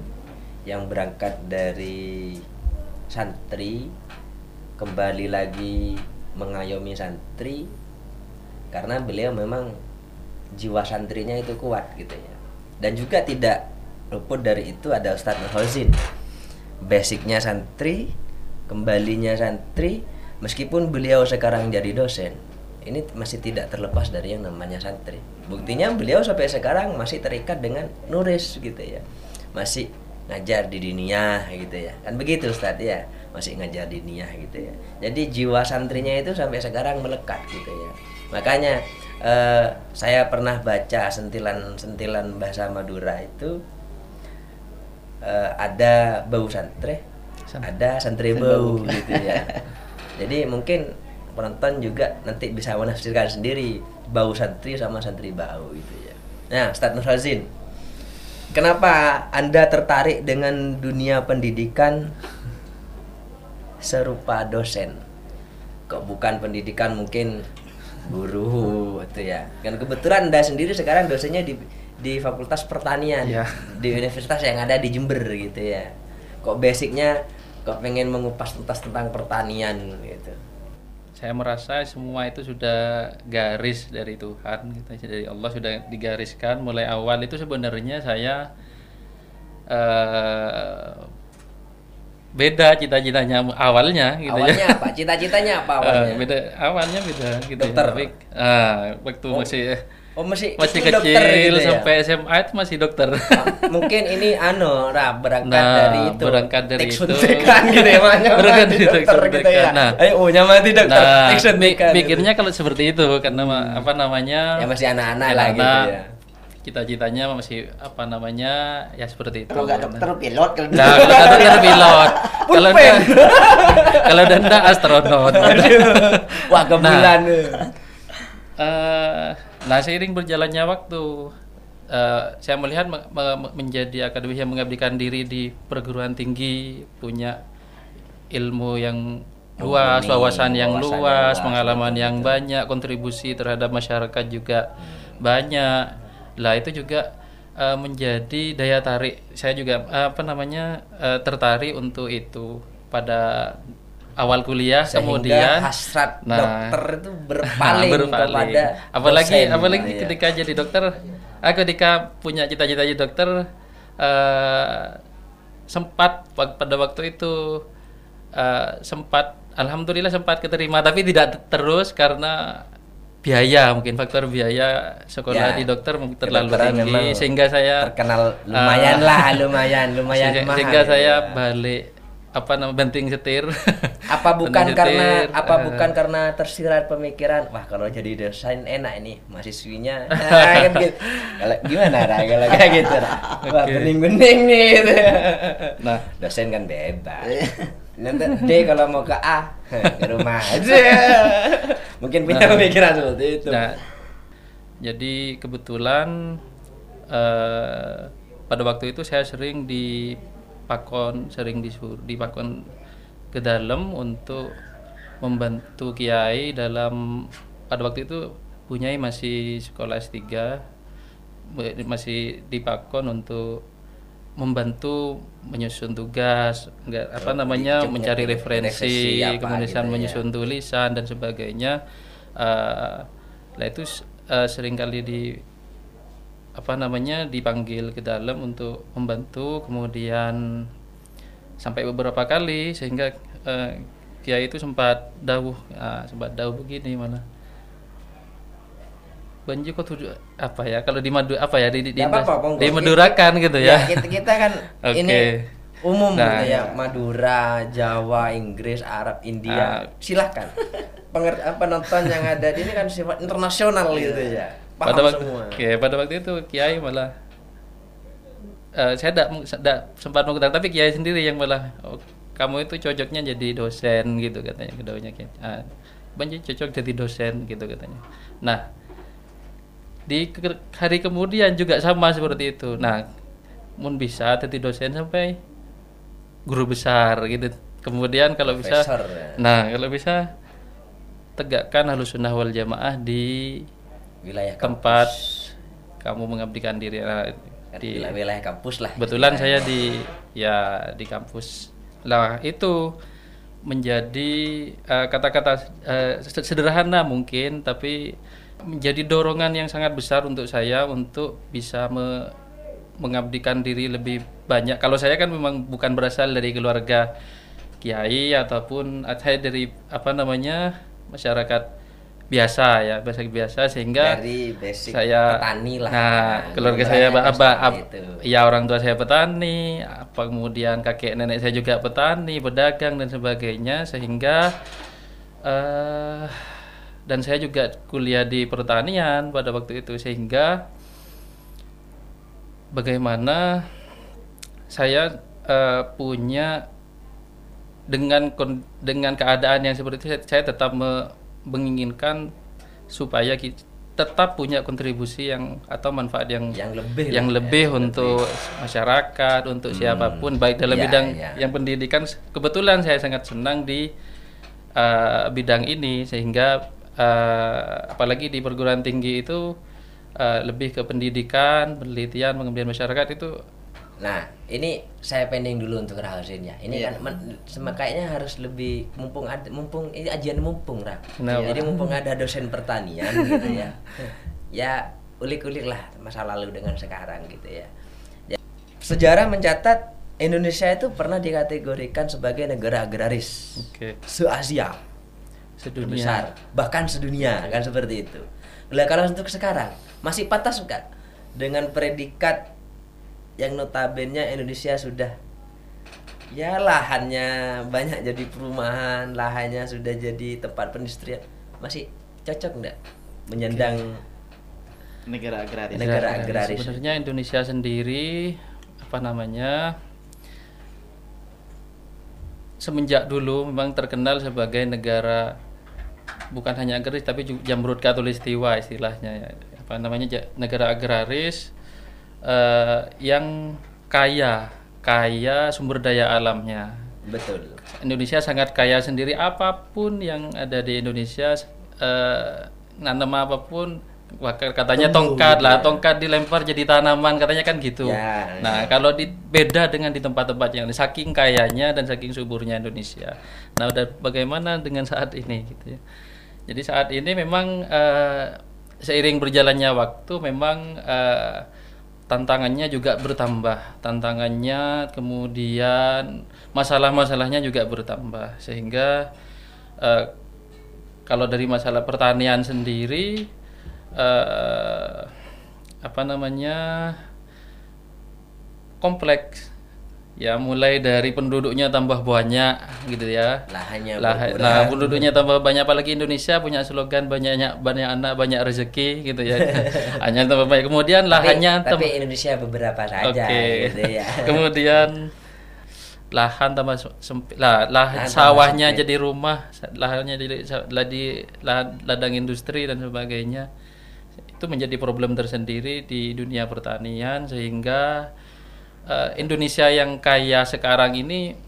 A: yang berangkat dari santri kembali lagi mengayomi santri karena beliau memang jiwa santrinya itu kuat gitu ya. Dan juga tidak luput dari itu ada Ustadz Khozin. Basicnya santri kembalinya santri meskipun beliau sekarang jadi dosen ini masih tidak terlepas dari yang namanya santri. Buktinya beliau sampai sekarang masih terikat dengan nuris gitu ya. Masih ngajar di dunia gitu ya. Kan begitu Ustadz ya. Masih ngajar di dunia gitu ya. Jadi jiwa santrinya itu sampai sekarang melekat gitu ya. Makanya eh, saya pernah baca sentilan-sentilan bahasa Madura itu eh, ada bau santre, ada santri bau. gitu ya. Jadi mungkin penonton juga nanti bisa menafsirkan sendiri bau santri sama santri bau gitu ya. Nah, Ustadz Nurhazin, kenapa Anda tertarik dengan dunia pendidikan serupa dosen? Kok bukan pendidikan mungkin guru itu ya? Kan kebetulan Anda sendiri sekarang dosennya di di Fakultas Pertanian
C: Iya.
A: di universitas yang ada di Jember gitu ya. Kok basicnya kok pengen mengupas tuntas tentang pertanian gitu.
C: Saya merasa semua itu sudah garis dari Tuhan gitu dari Allah sudah digariskan mulai awal itu sebenarnya saya eh beda cita-citanya awalnya gitu
A: awalnya
C: ya
A: apa? Cita-citanya apa awalnya?
C: beda awalnya beda gitu ya.
A: Dokter.
C: tapi ah, waktu
A: Oh,
C: masih
A: Oh masih
C: masih kecil
A: dokter gitu ya?
C: sampai SMA itu masih dokter
A: Ah, mungkin ini anu nah berangkat
C: Nah,
A: dari itu
C: berangkat dari itu.
A: suntikan gitu ya makanya
C: Berangkat dari tek
A: dokter gitu ya.
C: Nah.
A: ayo oh nyamati dokter
C: nah
A: tek suntikan gitu.
C: mikirnya kalau seperti itu karena ma- apa namanya
A: ya masih anak-anak lah gitu ya
C: cita-citanya masih apa namanya ya seperti itu
B: Kalau nggak dokter pilot kalau
C: Nah, kalau nggak dokter pilot kalau kalau udah nggak astronot
A: wah
C: Nah.
A: bulan
C: Eh, nah seiring berjalannya waktu eh, saya melihat me- me- menjadi akademisi yang mengabdikan diri di perguruan tinggi punya ilmu yang luas, wawasan yang
A: wawasan
C: luas,
A: luas,
C: pengalaman yang
A: betul.
C: banyak, kontribusi terhadap masyarakat juga banyak. Lah itu juga eh, menjadi daya tarik. Saya juga eh, apa namanya eh, tertarik untuk itu pada awal kuliah
A: Sehingga
C: kemudian
A: hasrat
C: Nah.
A: dokter itu berpaling,
C: berpaling.
A: kepada
C: apalagi
A: dosen,
C: apalagi
A: ya.
C: ketika jadi dokter aku ketika punya cita-cita jadi dokter eh, sempat pada waktu itu eh, sempat alhamdulillah sempat keterima tapi tidak terus karena biaya mungkin faktor biaya sekolah
A: Ya,
C: di dokter terlalu tinggi sehingga saya
A: terkenal lumayan
C: Ah.
A: lah lumayan lumayan
C: sehingga,
A: mahal
C: sehingga
A: gitu
C: saya
A: ya.
C: balik apa namanya banting setir
A: apa bukan
C: Banting
A: karena
C: setir,
A: apa
C: eh,
A: bukan karena tersirat pemikiran wah kalau jadi dosen enak ini mahasiswinya nah, kan gitu. gimana Ra? kalau kayak gitu Ra? wah
C: Oke.
A: bening bening nih gitu.
C: nah
A: dosen kan bebas nanti D kalau mau ke A ke rumah aja mungkin punya
C: Nah.
A: pemikiran seperti itu
C: Nah, jadi kebetulan eh, pada waktu itu saya sering dipakon, sering disuruh dipakon ke dalam untuk membantu kiai dalam pada waktu itu punyai masih sekolah S3 be- masih dipakon untuk membantu menyusun tugas enggak apa namanya
A: cuma
C: mencari referensi
A: apa
C: kemudian
A: gitu ya.
C: menyusun tulisan dan sebagainya lah itu eh, sering kali di apa namanya dipanggil ke dalam untuk membantu kemudian sampai beberapa kali sehingga eh, kiai itu sempat dawuh ah, sempat dawuh begini malah banjir kok tujuh apa ya kalau di Madu apa ya di di, di,
A: apa-apa, monggo.
C: di Madurakan gitu ya,
A: kita, kita kan
C: Oke.
A: ini umum
C: Nah,
A: gitu ya Madura Jawa Inggris Arab India
C: Ah.
A: silahkan Penger apa nonton yang ada di ini kan sifat internasional gitu ya paham
C: pada waktu
A: semua.
C: oke, pada waktu itu kiai malah eh, saya tidak sempat mengetahui tapi kiai sendiri yang malah oh, kamu itu cocoknya jadi dosen gitu katanya keduanya kiai ah, banjir cocok jadi dosen gitu katanya. Nah di ke- hari kemudian juga sama seperti itu. Nah mun bisa jadi dosen sampai guru besar gitu. Kemudian kalau bisa
A: Profesor, ya.
C: nah kalau bisa tegakkan halus sunnah wal jamaah di
A: wilayah
C: tempat
A: kampus.
C: kamu mengabdikan diri Nah,
A: Kan
C: di
A: wilayah, kampus lah
C: kebetulan saya
A: istilahnya.
C: di ya di kampus lah itu menjadi eh, kata-kata eh, sed- sederhana mungkin tapi menjadi dorongan yang sangat besar untuk saya untuk bisa me- mengabdikan diri lebih banyak kalau saya kan memang bukan berasal dari keluarga kiai ataupun saya dari apa namanya masyarakat biasa ya biasa biasa sehingga
A: dari basic
C: saya
A: petani lah
C: Nah, keluarga saya
A: Istilahnya
C: apa, apa,
A: seperti itu.
C: ya orang tua saya petani, apa kemudian kakek nenek saya juga petani, pedagang dan sebagainya sehingga eh dan saya juga kuliah di pertanian pada waktu itu sehingga bagaimana saya eh, punya dengan dengan keadaan yang seperti itu saya, saya tetap me- menginginkan supaya kita tetap punya kontribusi yang atau manfaat yang
A: Yang lebih
C: yang
A: lah,
C: lebih
A: yang
C: untuk masyarakat untuk siapa pun baik dalam
A: Ya,
C: bidang
A: ya.
C: yang pendidikan. Kebetulan saya sangat senang di uh, bidang ini sehingga uh, apalagi di perguruan tinggi itu uh, lebih ke pendidikan penelitian pengabdian masyarakat itu
A: Nah, ini saya pending dulu untuk Rahusin ya. Ini kan men- sem- kayaknya harus lebih mumpung ada mumpung ini ajian mumpung Rah.
C: Kenapa?
A: Jadi mumpung ada dosen pertanian gitu ya. Ya ulik-ulik lah masa lalu dengan sekarang gitu ya. Ya, Sejarah mencatat Indonesia itu pernah dikategorikan sebagai negara agraris
C: oke
A: se-Asia
C: sedunia
A: besar bahkan sedunia kan seperti itu. Lah kalau untuk sekarang masih patah suka dengan predikat yang notabene Indonesia sudah ya lahannya banyak jadi perumahan, lahannya sudah jadi tempat pendistrian masih cocok enggak menyandang
B: negara agraris
A: Negara agraris.
C: sebenarnya Indonesia sendiri apa namanya semenjak dulu memang terkenal sebagai negara bukan hanya agraris tapi juga jamrut katulistiwa istilahnya ya. apa namanya negara agraris eh, yang kaya kaya sumber daya alamnya.
A: Betul.
C: Indonesia sangat kaya sendiri. Apa pun yang ada di Indonesia eh, nanam apa pun katanya
A: Tumbuh
C: tongkat
A: gitu
C: lah
A: ya.
C: tongkat dilempar jadi tanaman katanya kan gitu.
A: Ya,
C: nah kalau di, beda dengan di tempat-tempat yang saking kayanya dan saking suburnya Indonesia. Nah udah bagaimana dengan saat ini gitu ya. Jadi saat ini memang eh, seiring berjalannya waktu memang eh, tantangannya juga bertambah. Tantangannya kemudian masalah-masalahnya juga bertambah. Sehingga eh, kalau dari masalah pertanian sendiri eh, apa namanya kompleks ya mulai dari penduduknya tambah banyak gitu ya
A: Lahannya
C: lah, nah penduduknya tambah banyak apalagi Indonesia punya slogan banyaknya banyak anak banyak rezeki gitu ya hanya tambah banyak kemudian
A: Tapi,
C: lahannya
A: tapi Indonesia beberapa saja
C: Oke.
A: gitu ya.
C: kemudian lahan tambah se- sempit lah lahan
A: Lahan
C: sawahnya
A: sempit.
C: jadi rumah lahannya jadi ladi lahan- ladang industri dan sebagainya itu menjadi problem tersendiri di dunia pertanian sehingga eh, Indonesia yang kaya sekarang ini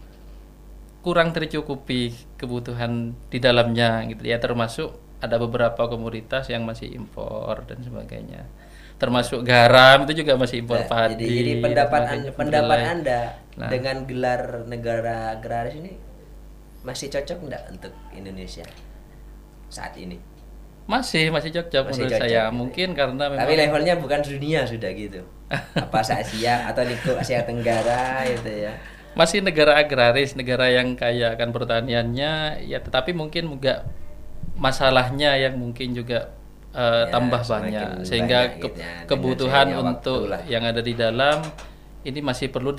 C: kurang tercukupi kebutuhan di dalamnya gitu ya termasuk ada beberapa komoditas yang masih impor dan sebagainya termasuk garam itu juga masih impor
A: Nah,
C: padi
A: jadi, jadi pendapat anda, pendapat anda
C: Nah.
A: dengan gelar negara agraris ini masih cocok enggak untuk Indonesia saat ini?
C: Masih masih cocok
A: Masih
C: menurut
A: cocok,
C: saya
A: gitu.
C: mungkin karena memang
A: Tapi levelnya bukan dunia sudah gitu. Apa Asia atau lingkup Asia Tenggara gitu ya.
C: masih negara agraris negara yang kaya akan pertaniannya ya tetapi mungkin juga masalahnya yang mungkin juga eh,
A: Ya,
C: tambah banyak
A: banyak
C: sehingga
A: gitu
C: ke-
A: ya,
C: kebutuhan untuk
A: lah.
C: yang ada di dalam ini masih perlu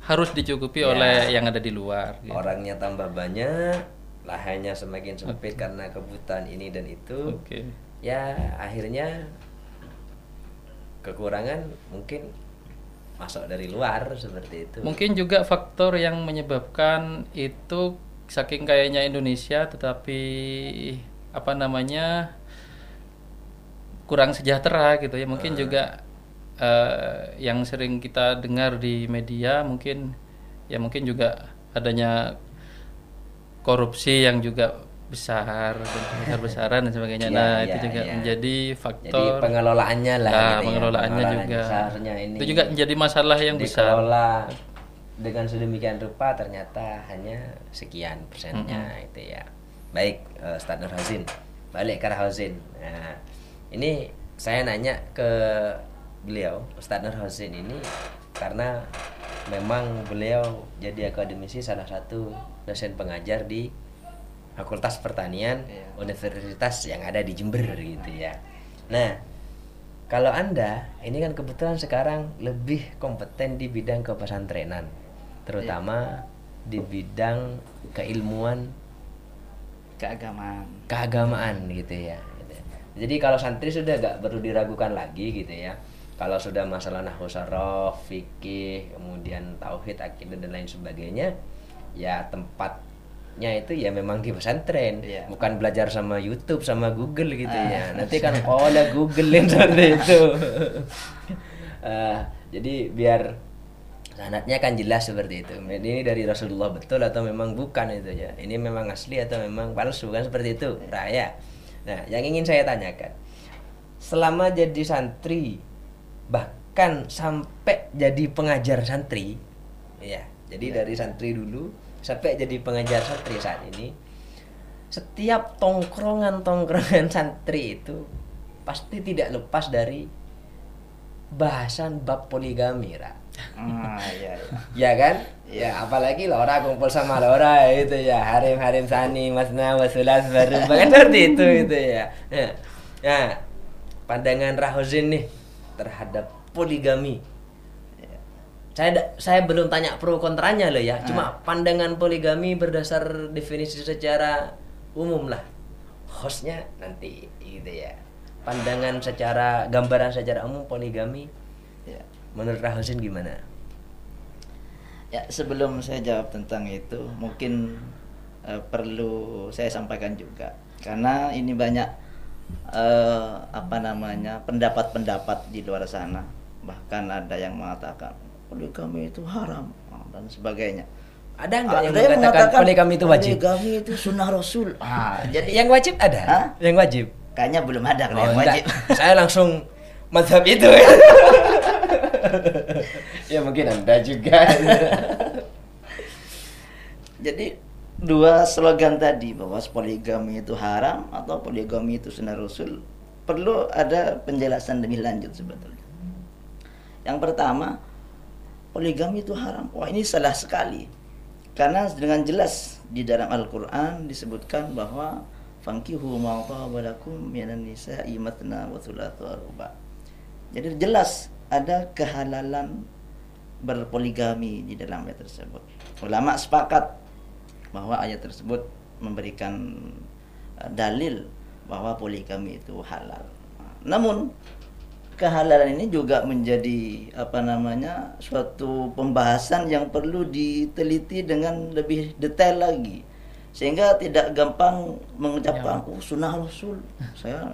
C: harus dicukupi
A: Ya.
C: oleh yang ada di luar gitu.
A: Orangnya tambah banyak, lahannya semakin sempit karena kebutuhan ini dan itu.
C: oke
A: Ya akhirnya kekurangan mungkin masuk dari luar seperti itu.
C: Mungkin juga faktor yang menyebabkan itu saking kayaknya Indonesia tetapi apa namanya kurang sejahtera gitu ya. Mungkin juga eh, yang sering kita dengar di media mungkin ya mungkin juga adanya korupsi yang juga besar besar-besaran dan sebagainya.
A: Iya,
C: nah,
A: iya,
C: itu juga
A: iya.
C: menjadi
A: Jadi
C: faktor
A: pengelolaannya lah.
C: Nah,
A: gitu ya,
C: pengelolaannya
A: pengelolaan
C: juga.
A: ini.
C: Itu juga menjadi masalah yang besar.
A: dikelola dengan sedemikian rupa ternyata hanya sekian persennya itu ya. Baik, uh, Ustaz Hazin. Balik ke Hazin. Nah, ini saya nanya ke beliau, Ustaz Nur Hazin ini karena memang beliau jadi akademisi salah satu dosen pengajar di Fakultas Pertanian
B: Iya.
A: Universitas yang ada di Jember gitu ya. Nah, kalau Anda ini kan kebetulan sekarang lebih kompeten di bidang kepesantrenan, terutama di bidang keilmuan
B: keagamaan
A: keagamaan gitu ya. Jadi kalau santri sudah gak perlu diragukan lagi gitu ya. Kalau sudah masalah nahwu fikih, kemudian tauhid, akidah dan lain sebagainya, ya tempatnya itu ya memang di pesantren,
B: Iya.
A: bukan belajar sama YouTube sama Google gitu
B: Ah.
A: ya. Nanti kan oh ada Googlein seperti itu. Eh, jadi biar sanatnya kan jelas seperti itu. Ini dari Rasulullah betul atau memang bukan itu ya. Ini memang asli atau memang palsu kan seperti itu, Raya. Nah, yang ingin saya tanyakan, selama jadi santri bahkan sampai jadi pengajar santri, ya. Jadi dari santri dulu sampai jadi pengajar santri saat ini, setiap tongkrongan-tongkrongan santri itu pasti tidak lepas dari bahasan bab poligami, Ra.
B: ah iya iya
A: Ya kan? Ya apalagi Laura kumpul sama Laura itu ya harim-harim sani masna wasulas baru bahkan seperti itu itu ya. Nah, nah, pandangan Rahozin nih terhadap poligami. Saya saya belum tanya pro kontranya loh ya. Cuma pandangan poligami berdasar definisi secara umum lah. Hostnya nanti gitu ya. Pandangan secara gambaran secara umum poligami
B: ya
A: menurut Rahozin gimana?
B: Ya, sebelum saya jawab tentang itu, mungkin eh, perlu saya sampaikan juga karena ini banyak eh, apa namanya pendapat-pendapat di luar sana, bahkan ada yang mengatakan poligami itu haram ah, dan sebagainya.
A: Ada nggak yang
B: Ada
A: mengatakan poligami itu wajib?
B: Poligami itu sunnah Rasul. Ah, jadi
A: Yang wajib ada?
B: Hah?
A: Yang wajib?
B: kayaknya belum ada kalau
A: Oh,
B: yang
A: enggak.
B: wajib.
A: Saya langsung mazhab itu. ya mungkin anda juga.
B: Jadi dua slogan tadi bahwa poligami itu haram atau poligami itu sunnah Rasul perlu ada penjelasan lebih lanjut sebetulnya. Yang pertama, poligami itu haram. Wah, ini salah sekali. Karena dengan jelas di dalam Al-Qur'an disebutkan bahwa fankihu ma taba lakum minan nisa'i matna wa ruba. Jadi jelas ada kehalalan berpoligami di dalam ayat tersebut. Ulama sepakat bahwa ayat tersebut memberikan uh, dalil bahwa poligami itu halal. Namun kehalalan ini juga menjadi apa namanya suatu pembahasan yang perlu diteliti dengan lebih detail lagi sehingga tidak gampang mengucapkan oh sunnah rasul saya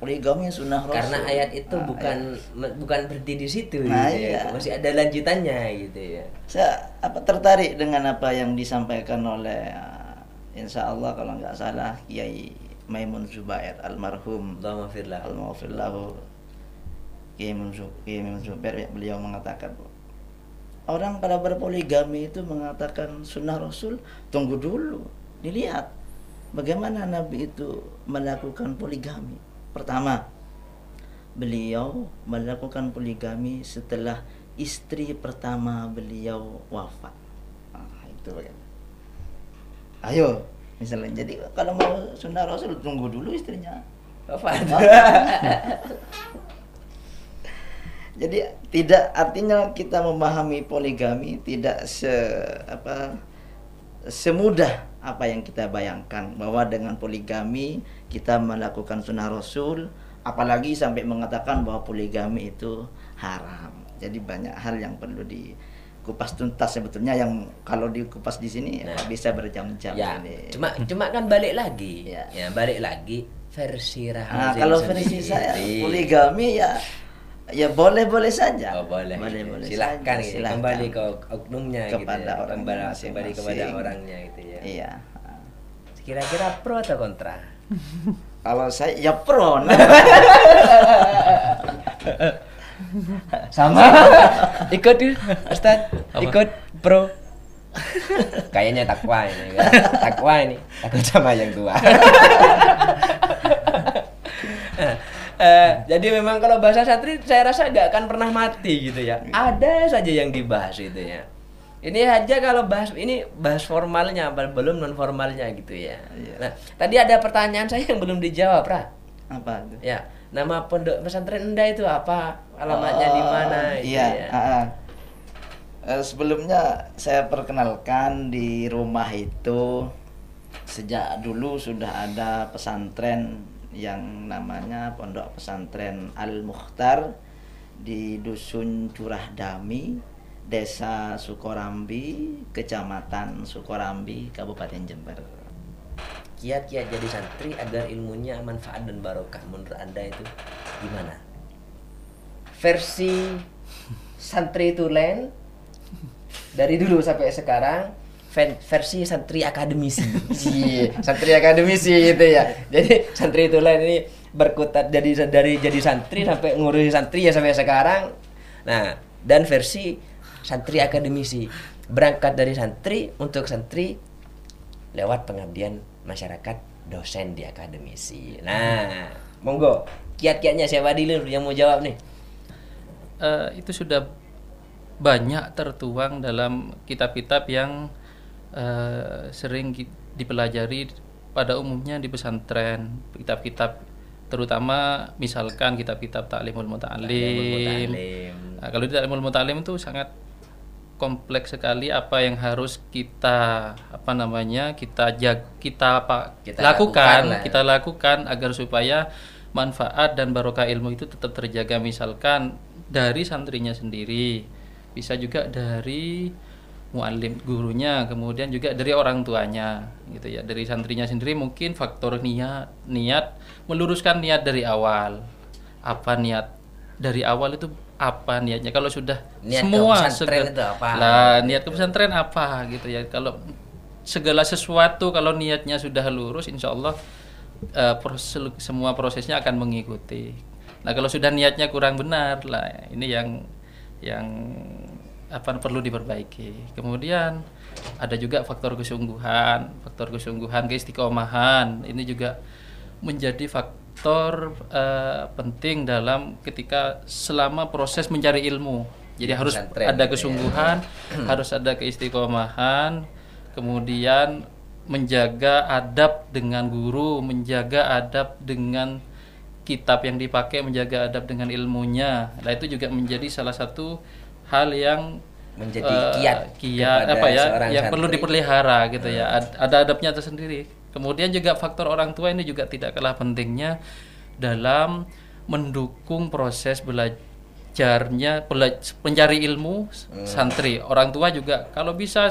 B: poligami sunnah rasul
A: Karena ayat itu
B: Nah,
A: bukan me- bukan berhenti di situ
B: Nah,
A: gitu ya.
B: iya.
A: Masih ada lanjutannya gitu ya.
B: saya apa tertarik dengan apa yang disampaikan oleh uh, Insya Allah kalau nggak salah Kiai Maimun Zubair almarhum
A: Allahumma firlah.
B: Zu- Kiai Maimun Zubair ya, beliau mengatakan orang pada berpoligami itu mengatakan sunnah Rasul tunggu dulu dilihat bagaimana Nabi itu melakukan poligami. Pertama beliau melakukan poligami setelah istri pertama beliau wafat. Nah, itu bagaimana? Ayo misalnya jadi kalau mau sunnah Rasul tunggu dulu istrinya
A: Wafat.
B: Jadi tidak artinya kita memahami poligami tidak se apa semudah apa yang kita bayangkan bahwa dengan poligami kita melakukan sunnah Rasul apalagi sampai mengatakan bahwa poligami itu haram. Jadi banyak hal yang perlu dikupas tuntas sebetulnya yang kalau dikupas di sini
A: Nah.
B: bisa berjam-jam
A: ya,
B: ini.
A: cuma cuma kan balik lagi.
B: Ya.
A: Ya, balik lagi versi
B: Nah,
A: Rahmazin
B: kalau versi saya poligami ya ya boleh-boleh saja.
A: Oh boleh,
B: boleh,
A: gitu.
B: boleh
A: silahkan,
B: saja,
A: gitu.
B: silahkan.
A: kembali ke oknumnya
B: Kepada
A: gitu ya.
B: orangnya
A: kembali, kembali
B: masing-masing.
A: kepada orangnya gitu ya.
B: Iya.
A: Kira-kira pro atau kontra?
B: Kalau saya ya pro. Nah.
A: Sama. ikut yuk, Ustaz. Ikut pro. Kayaknya takwa ini. kan. Takwa ini. Takut sama yang tua. Eh, jadi memang kalau bahasa santri saya rasa nggak akan pernah mati gitu ya. Ada saja yang dibahas itu ya. Ini aja kalau bahas ini bahas formalnya belum non formalnya gitu ya.
B: Iya.
A: Nah, tadi ada pertanyaan saya yang belum dijawab, Ra.
B: Apa itu?
A: Ya, nama pondok pesantren Anda itu apa? Alamatnya di
B: Oh,
A: mana? gitu
B: Iya.
A: ya.
B: ah. Eh, sebelumnya saya perkenalkan di rumah itu sejak dulu sudah ada pesantren yang namanya Pondok Pesantren Al Mukhtar di Dusun Curah Dami, Desa Sukorambi, Kecamatan Sukorambi, Kabupaten Jember.
A: Kiat-kiat jadi santri agar ilmunya manfaat dan barokah menurut Anda itu gimana? Versi santri tulen dari dulu sampai sekarang versi santri akademisi. Iya, santri akademisi gitu ya. Jadi santri tulen ini berkutat jadi dari jadi santri sampai ngurusi santri ya sampai sekarang. Nah, dan versi santri akademisi berangkat dari santri untuk santri lewat pengabdian masyarakat dosen di akademisi. Nah, monggo kiat-kiatnya siapa dulu yang mau jawab nih?
C: Eh, itu sudah banyak tertuang dalam kitab-kitab yang eh, sering dipelajari pada umumnya di pesantren kitab-kitab terutama misalkan kitab-kitab taklimul
A: Ta'limul
C: muta'alim. Nah, kalau di taklimul muta'alim itu sangat kompleks sekali apa yang harus kita apa namanya kita jag kita apa
A: Kita
C: lakukan,
A: lakukan lah.
C: kita lakukan agar supaya manfaat dan barokah ilmu itu tetap terjaga. Misalkan dari santrinya sendiri bisa juga dari muallim gurunya kemudian juga dari orang tuanya gitu ya. Dari santrinya sendiri mungkin faktor niat niat meluruskan niat dari awal. Apa niat dari awal itu apa niatnya? Kalau sudah
A: Niat
C: semua sege-
A: itu apa?
C: lah niat ke pesantren apa gitu ya. Kalau segala sesuatu kalau niatnya sudah lurus insya Allah eh, proses, semua prosesnya akan mengikuti. Nah kalau sudah niatnya kurang benar lah ini yang yang apa perlu diperbaiki. Kemudian ada juga faktor kesungguhan faktor kesungguhan keistiqomahan. Ini juga menjadi faktor eh, penting dalam ketika selama proses mencari ilmu. Jadi
A: Di
C: harus
A: pesantren
C: ada
A: ya.
C: kesungguhan harus ada keistiqomahan kemudian menjaga adab dengan guru menjaga adab dengan kitab yang dipakai menjaga adab dengan ilmunya. Nah itu juga menjadi salah satu hal yang
A: Menjadi
C: eh,
A: kiat
C: kiat apa ya yang perlu
A: santri.
C: diperlihara gitu ya Ad- ada adabnya tersendiri kemudian juga faktor orang tua ini juga tidak kalah pentingnya dalam mendukung proses belajarnya bela- mencari ilmu
A: Hmm.
C: santri orang tua juga kalau bisa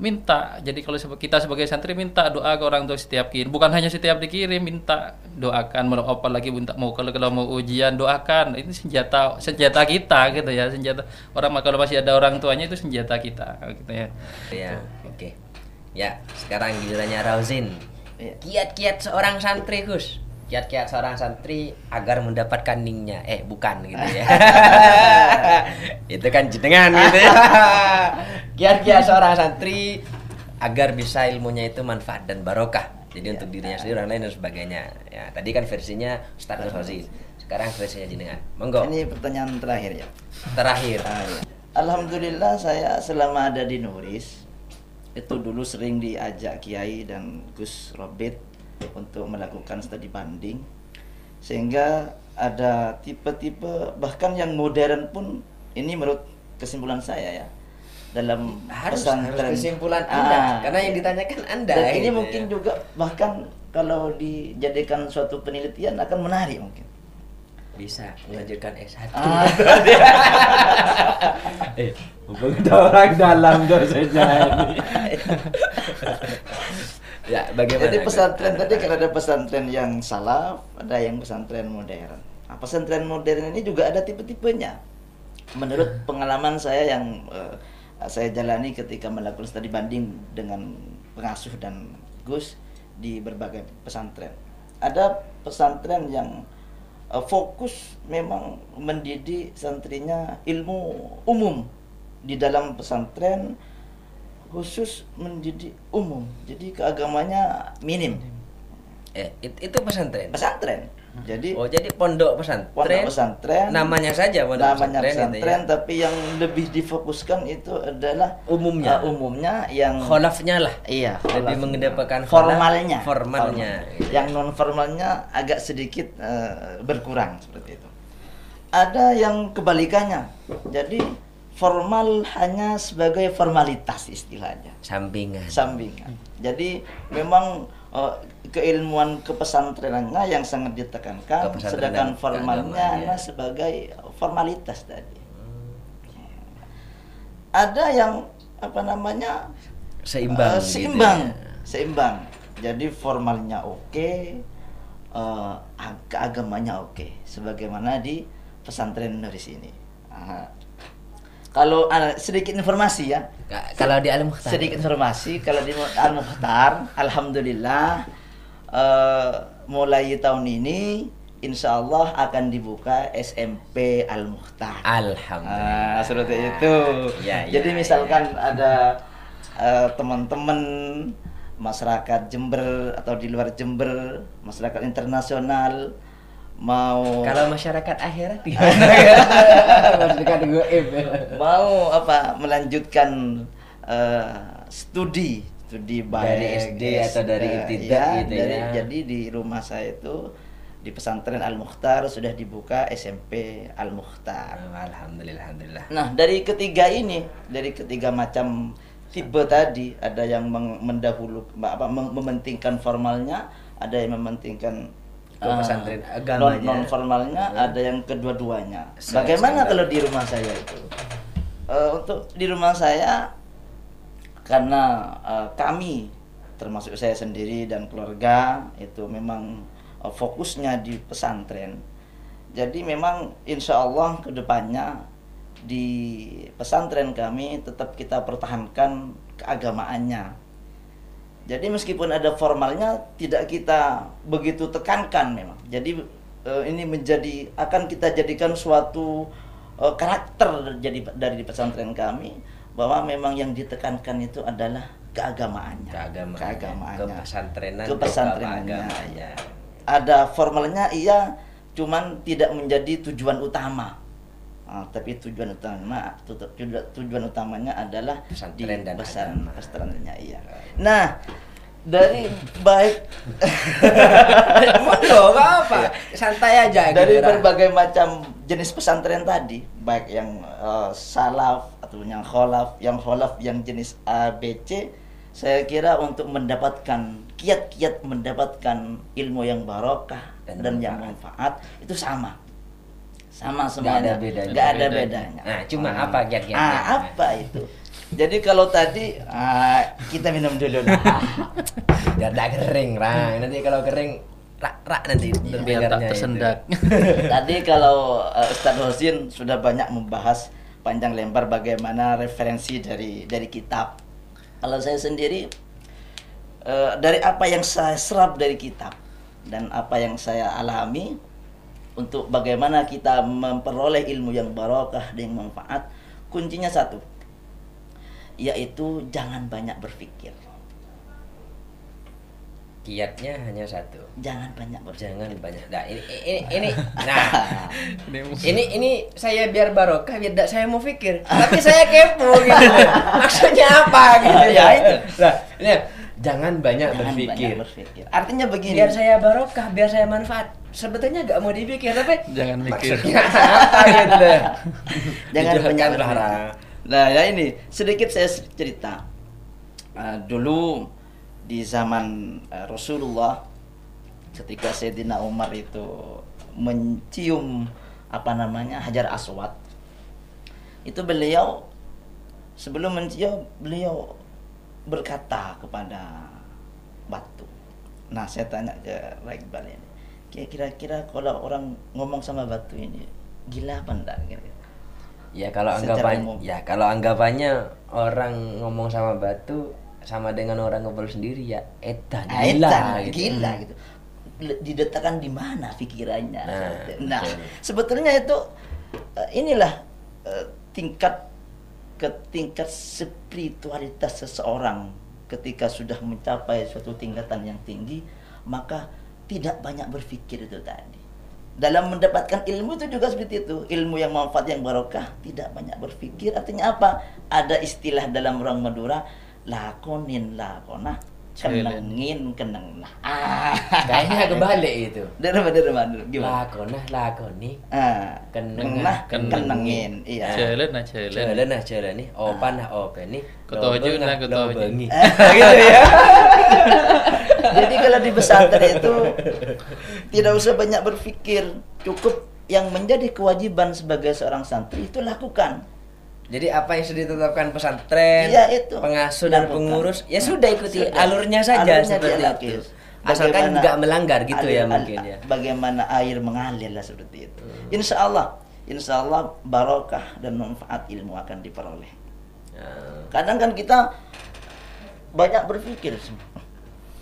C: minta jadi kalau kita sebagai santri minta doa ke orang tua setiap kirim bukan hanya setiap dikirim minta doakan mau apalagi minta mau kalau kalau mau ujian doakan ini senjata senjata kita gitu ya senjata orang kalau masih ada orang tuanya itu senjata kita gitu ya
A: Ya, oke. Ya, sekarang gilirannya Rauzin.
B: Iya.
A: Kiat-kiat seorang santri, Gus. Kiat-kiat seorang santri agar mendapatkan ningnya. Eh, bukan gitu ya. Itu kan jenengan gitu ya. Kiat-kiat seorang santri agar bisa ilmunya itu manfaat dan barokah. Jadi untuk dirinya sendiri, orang lain dan sebagainya. Ya, tadi kan versinya Ustaz Rauzin. Sekarang versinya jenengan. Monggo.
B: Ini pertanyaan terakhir ya.
A: Terakhir.
B: Ah, iya. Alhamdulillah saya selama ada di Nuris itu dulu sering diajak Kiai dan Gus Robit untuk melakukan studi banding sehingga ada tipe-tipe bahkan yang modern pun ini menurut kesimpulan saya ya dalam
A: Harus,
B: pesantren.
A: harus kesimpulan Anda.
B: Ah,
A: karena yang ditanyakan Anda.
B: dan ini
A: gitu
B: mungkin
A: ya.
B: juga bahkan kalau dijadikan suatu penelitian akan menarik mungkin
A: bisa mengajukan S1
B: Ah.
A: eh orang dalam dosennya ini ya bagaimana
B: Jadi pesantren tadi kan ada pesantren yang salaf, ada yang pesantren modern. Nah, pesantren modern ini juga ada tipe-tipenya. Menurut pengalaman saya yang eh, saya jalani ketika melakukan studi banding dengan pengasuh dan Gus di berbagai pesantren. Ada pesantren yang eh, fokus memang mendidik santrinya ilmu umum di dalam pesantren khusus mendidik umum. Jadi keagamanya minim.
A: Eh it- itu pesantren.
B: Pesantren. Jadi
A: oh jadi pondok pesantren.
B: pondok pesantren.
A: Namanya saja pondok
B: namanya
A: pesantren,
B: pesantren,
A: gitu ya.
B: tapi yang lebih difokuskan itu adalah
A: Umumnya.
B: uh, umumnya yang
A: kholafnya lah.
B: Iya
A: lebih
B: kholafnya.
A: mengedepankan kholaf,
B: formalnya.
A: formalnya. Gitu.
B: yang non formalnya agak sedikit eh, berkurang seperti itu. Ada yang kebalikannya. Jadi formal hanya sebagai formalitas istilahnya
A: Sampingan.
B: sampingan. Jadi memang eh, keilmuan kepesantrenannya yang sangat ditekankan, sedangkan formalnya hanya
A: ya.
B: sebagai formalitas tadi. Ada yang apa namanya
A: Seimbang.
B: eh,
A: gitu
B: seimbang,
A: ya.
B: seimbang. Jadi formalnya oke, eh, ag- keagamanya oke, sebagaimana di pesantren di sini. Kalau ada sedikit informasi ya,
A: Ka- Kalau di Al Mukhtar.
B: sedikit informasi kalau di Al Mukhtar alhamdulillah eh, mulai tahun ini insya Allah akan dibuka SMP Al Mukhtar
A: Alhamdulillah.
B: Ah, seperti itu
A: Ya, ya,
B: jadi misalkan ada eh, teman-teman masyarakat Jember atau di luar Jember masyarakat internasional mau
A: Kalau masyarakat akhirat gimana? Masyarakat goib.
B: mau apa melanjutkan eh, studi studi baik
A: Dari SD atau dari
B: eh,
A: ibtidak
B: ya,
A: gitu
B: dari-
A: ya.
B: jadi di rumah saya itu di pesantren Al Mukhtar sudah dibuka SMP Al Mukhtar
A: Alhamdulillah, alhamdulillah.
B: nah dari ketiga ini dari ketiga macam tipe tadi ada yang mendahulu apa mem- mementingkan formalnya ada yang mementingkan
A: Ke
B: eh,
A: pesantren
B: non
A: agamanya.
B: non formalnya ada yang kedua-duanya. Bagaimana kalau di rumah saya itu? Eh, untuk di rumah saya karena eh, kami termasuk saya sendiri dan keluarga itu memang eh, fokusnya di pesantren. Jadi memang insya Allah ke depannya di pesantren kami tetap kita pertahankan keagamaannya jadi meskipun ada formalnya tidak kita begitu tekankan memang. Jadi eh, ini menjadi akan kita jadikan suatu eh, karakter jadi dari di pesantren kami bahwa memang yang ditekankan itu adalah keagamaannya.
A: Keagamaan.
B: Keagamaannya.
A: Kepesantrenan.
B: Kepesantrenannya.
A: keagamannya.
B: Ada formalnya iya, cuman tidak menjadi tujuan utama. Ah, tapi tujuan utama tu- tujuan, tujuan utamanya adalah
A: Pesantren dan agama.
B: pesantrennya iya. Nah, dari baik
A: nggak apa. Santai aja
B: dari
A: gitu,
B: berbagai macam jenis pesantren tadi, baik yang eh, salaf atau yang kholaf, yang kholaf yang jenis A, B, C, saya kira untuk mendapatkan kiat-kiat mendapatkan ilmu yang barokah
A: Dan
B: dan, yang
A: manfaat
B: itu sama. Sama
A: Nggak
B: semuanya.
A: ada bedanya.
B: Nggak ada
C: Bedanya.
A: Nah, cuma apa kiat-kiatnya?
B: Ah, apa itu? Jadi kalau tadi ah, kita minum dulu lah.
A: Biar tak kering, Ra. Nanti kalau kering rak rak nanti
C: biar tak tersendak.
B: Tadi kalau uh, Ustadz Husin sudah banyak membahas panjang lebar bagaimana referensi dari dari kitab. Kalau saya sendiri eh, dari apa yang saya serap dari kitab dan apa yang saya alami untuk bagaimana kita memperoleh ilmu yang barokah dan yang manfaat, kuncinya satu, yaitu jangan banyak berpikir.
A: Kiatnya hanya satu.
B: Jangan banyak berpikir.
A: Jangan banyak. Nah, ini ini ini nah
C: Ini
A: ini ini saya biar barokah biar tidak saya mau pikir tapi saya kepo gitu maksudnya apa gitu
B: Ya, itu.
A: nah ini jangan banyak
B: Jangan
A: berpikir
B: banyak berpikir. Artinya begini.
A: biar saya barokah biar saya manfaat sebetulnya nggak mau dipikir tapi
C: Jangan mikir.
A: maksudnya apa gitu
B: Jangan banyak berpikir. Nah, ya ini sedikit saya cerita. Ah, dulu di zaman ah, Rasulullah ketika Sayyidina Umar itu mencium apa namanya Hajar Aswad itu beliau sebelum mencium beliau berkata kepada batu. Nah, saya tanya ke Raikbal ini. Kira-kira kalau orang ngomong sama batu ini gila apa enggak gitu.
A: ya kalau anggapan ya kalau anggapannya orang ngomong sama batu sama dengan orang ngobrol sendiri ya edan
B: Ah,
A: gila
B: edan,
A: gitu.
B: gila gitu. Le- Diletakkan di mana pikirannya?
A: Nah,
B: Nah,
A: betul.
B: sebetulnya itu eh, inilah eh, tingkat ke tingkat spiritualitas seseorang ketika sudah mencapai suatu tingkatan yang tinggi, maka tidak banyak berpikir itu tadi. Dalam mendapatkan ilmu itu juga seperti itu. Ilmu yang manfaat yang barokah, tidak banyak berpikir. Artinya apa? Ada istilah dalam orang Madura, lakonin lakona kenengin keneng lah ah
A: Kayaknya kebalik itu.
B: mana dulu gimana
A: Lakonah lakoni.
B: ah
A: Kenengah,
B: kenengah kenengin iya
C: Jalan nah jalan.
A: Jalan nah jalan nih. Opan nah open nih. Lobeng
C: nah
A: lobengi.
B: gitu ya jadi kalau di pesantren itu tidak usah banyak berpikir cukup yang menjadi kewajiban sebagai seorang santri itu lakukan
A: Jadi apa yang sudah ditetapkan pesantren,
B: Iya, itu.
A: pengasuh dan
B: Lakukan.
A: pengurus, ya sudah ikuti
B: Sudah.
A: alurnya saja
B: Alurnya
A: seperti itu. Asalkan nggak melanggar gitu ya
B: alir-
A: mungkin
B: al-
A: ya.
B: Bagaimana air mengalir lah seperti itu.
A: Hmm.
B: Insya Allah, insya Allah barokah dan manfaat ilmu akan diperoleh.
A: Nah,
B: Kadang kan kita banyak berpikir,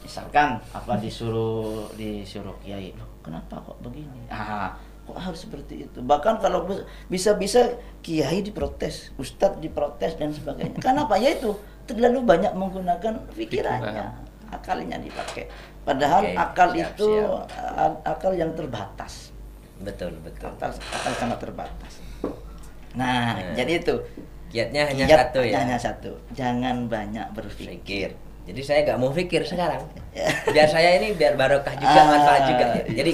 B: misalkan apa disuruh disuruh kiai, kenapa kok begini? Ah, kok harus seperti itu? Bahkan kalau bis- bisa-bisa kiai diprotes, ustadz diprotes dan sebagainya. Kenapa? Ya itu terlalu banyak menggunakan pikirannya, akalnya dipakai. Padahal
A: Oke,
B: akal
A: siap,
B: itu
A: siap.
B: akal yang terbatas.
A: betul betul.
B: Akal, akal sangat terbatas. Nah,
A: Nah.
B: jadi itu
A: Kiatnya hanya
B: Kiat
A: satu ya.
B: Hanya satu. Jangan banyak berpikir.
A: Pikir. Jadi saya nggak mau pikir sekarang. Biar saya ini biar barokah juga,
B: Ah.
A: manfaat juga. Jadi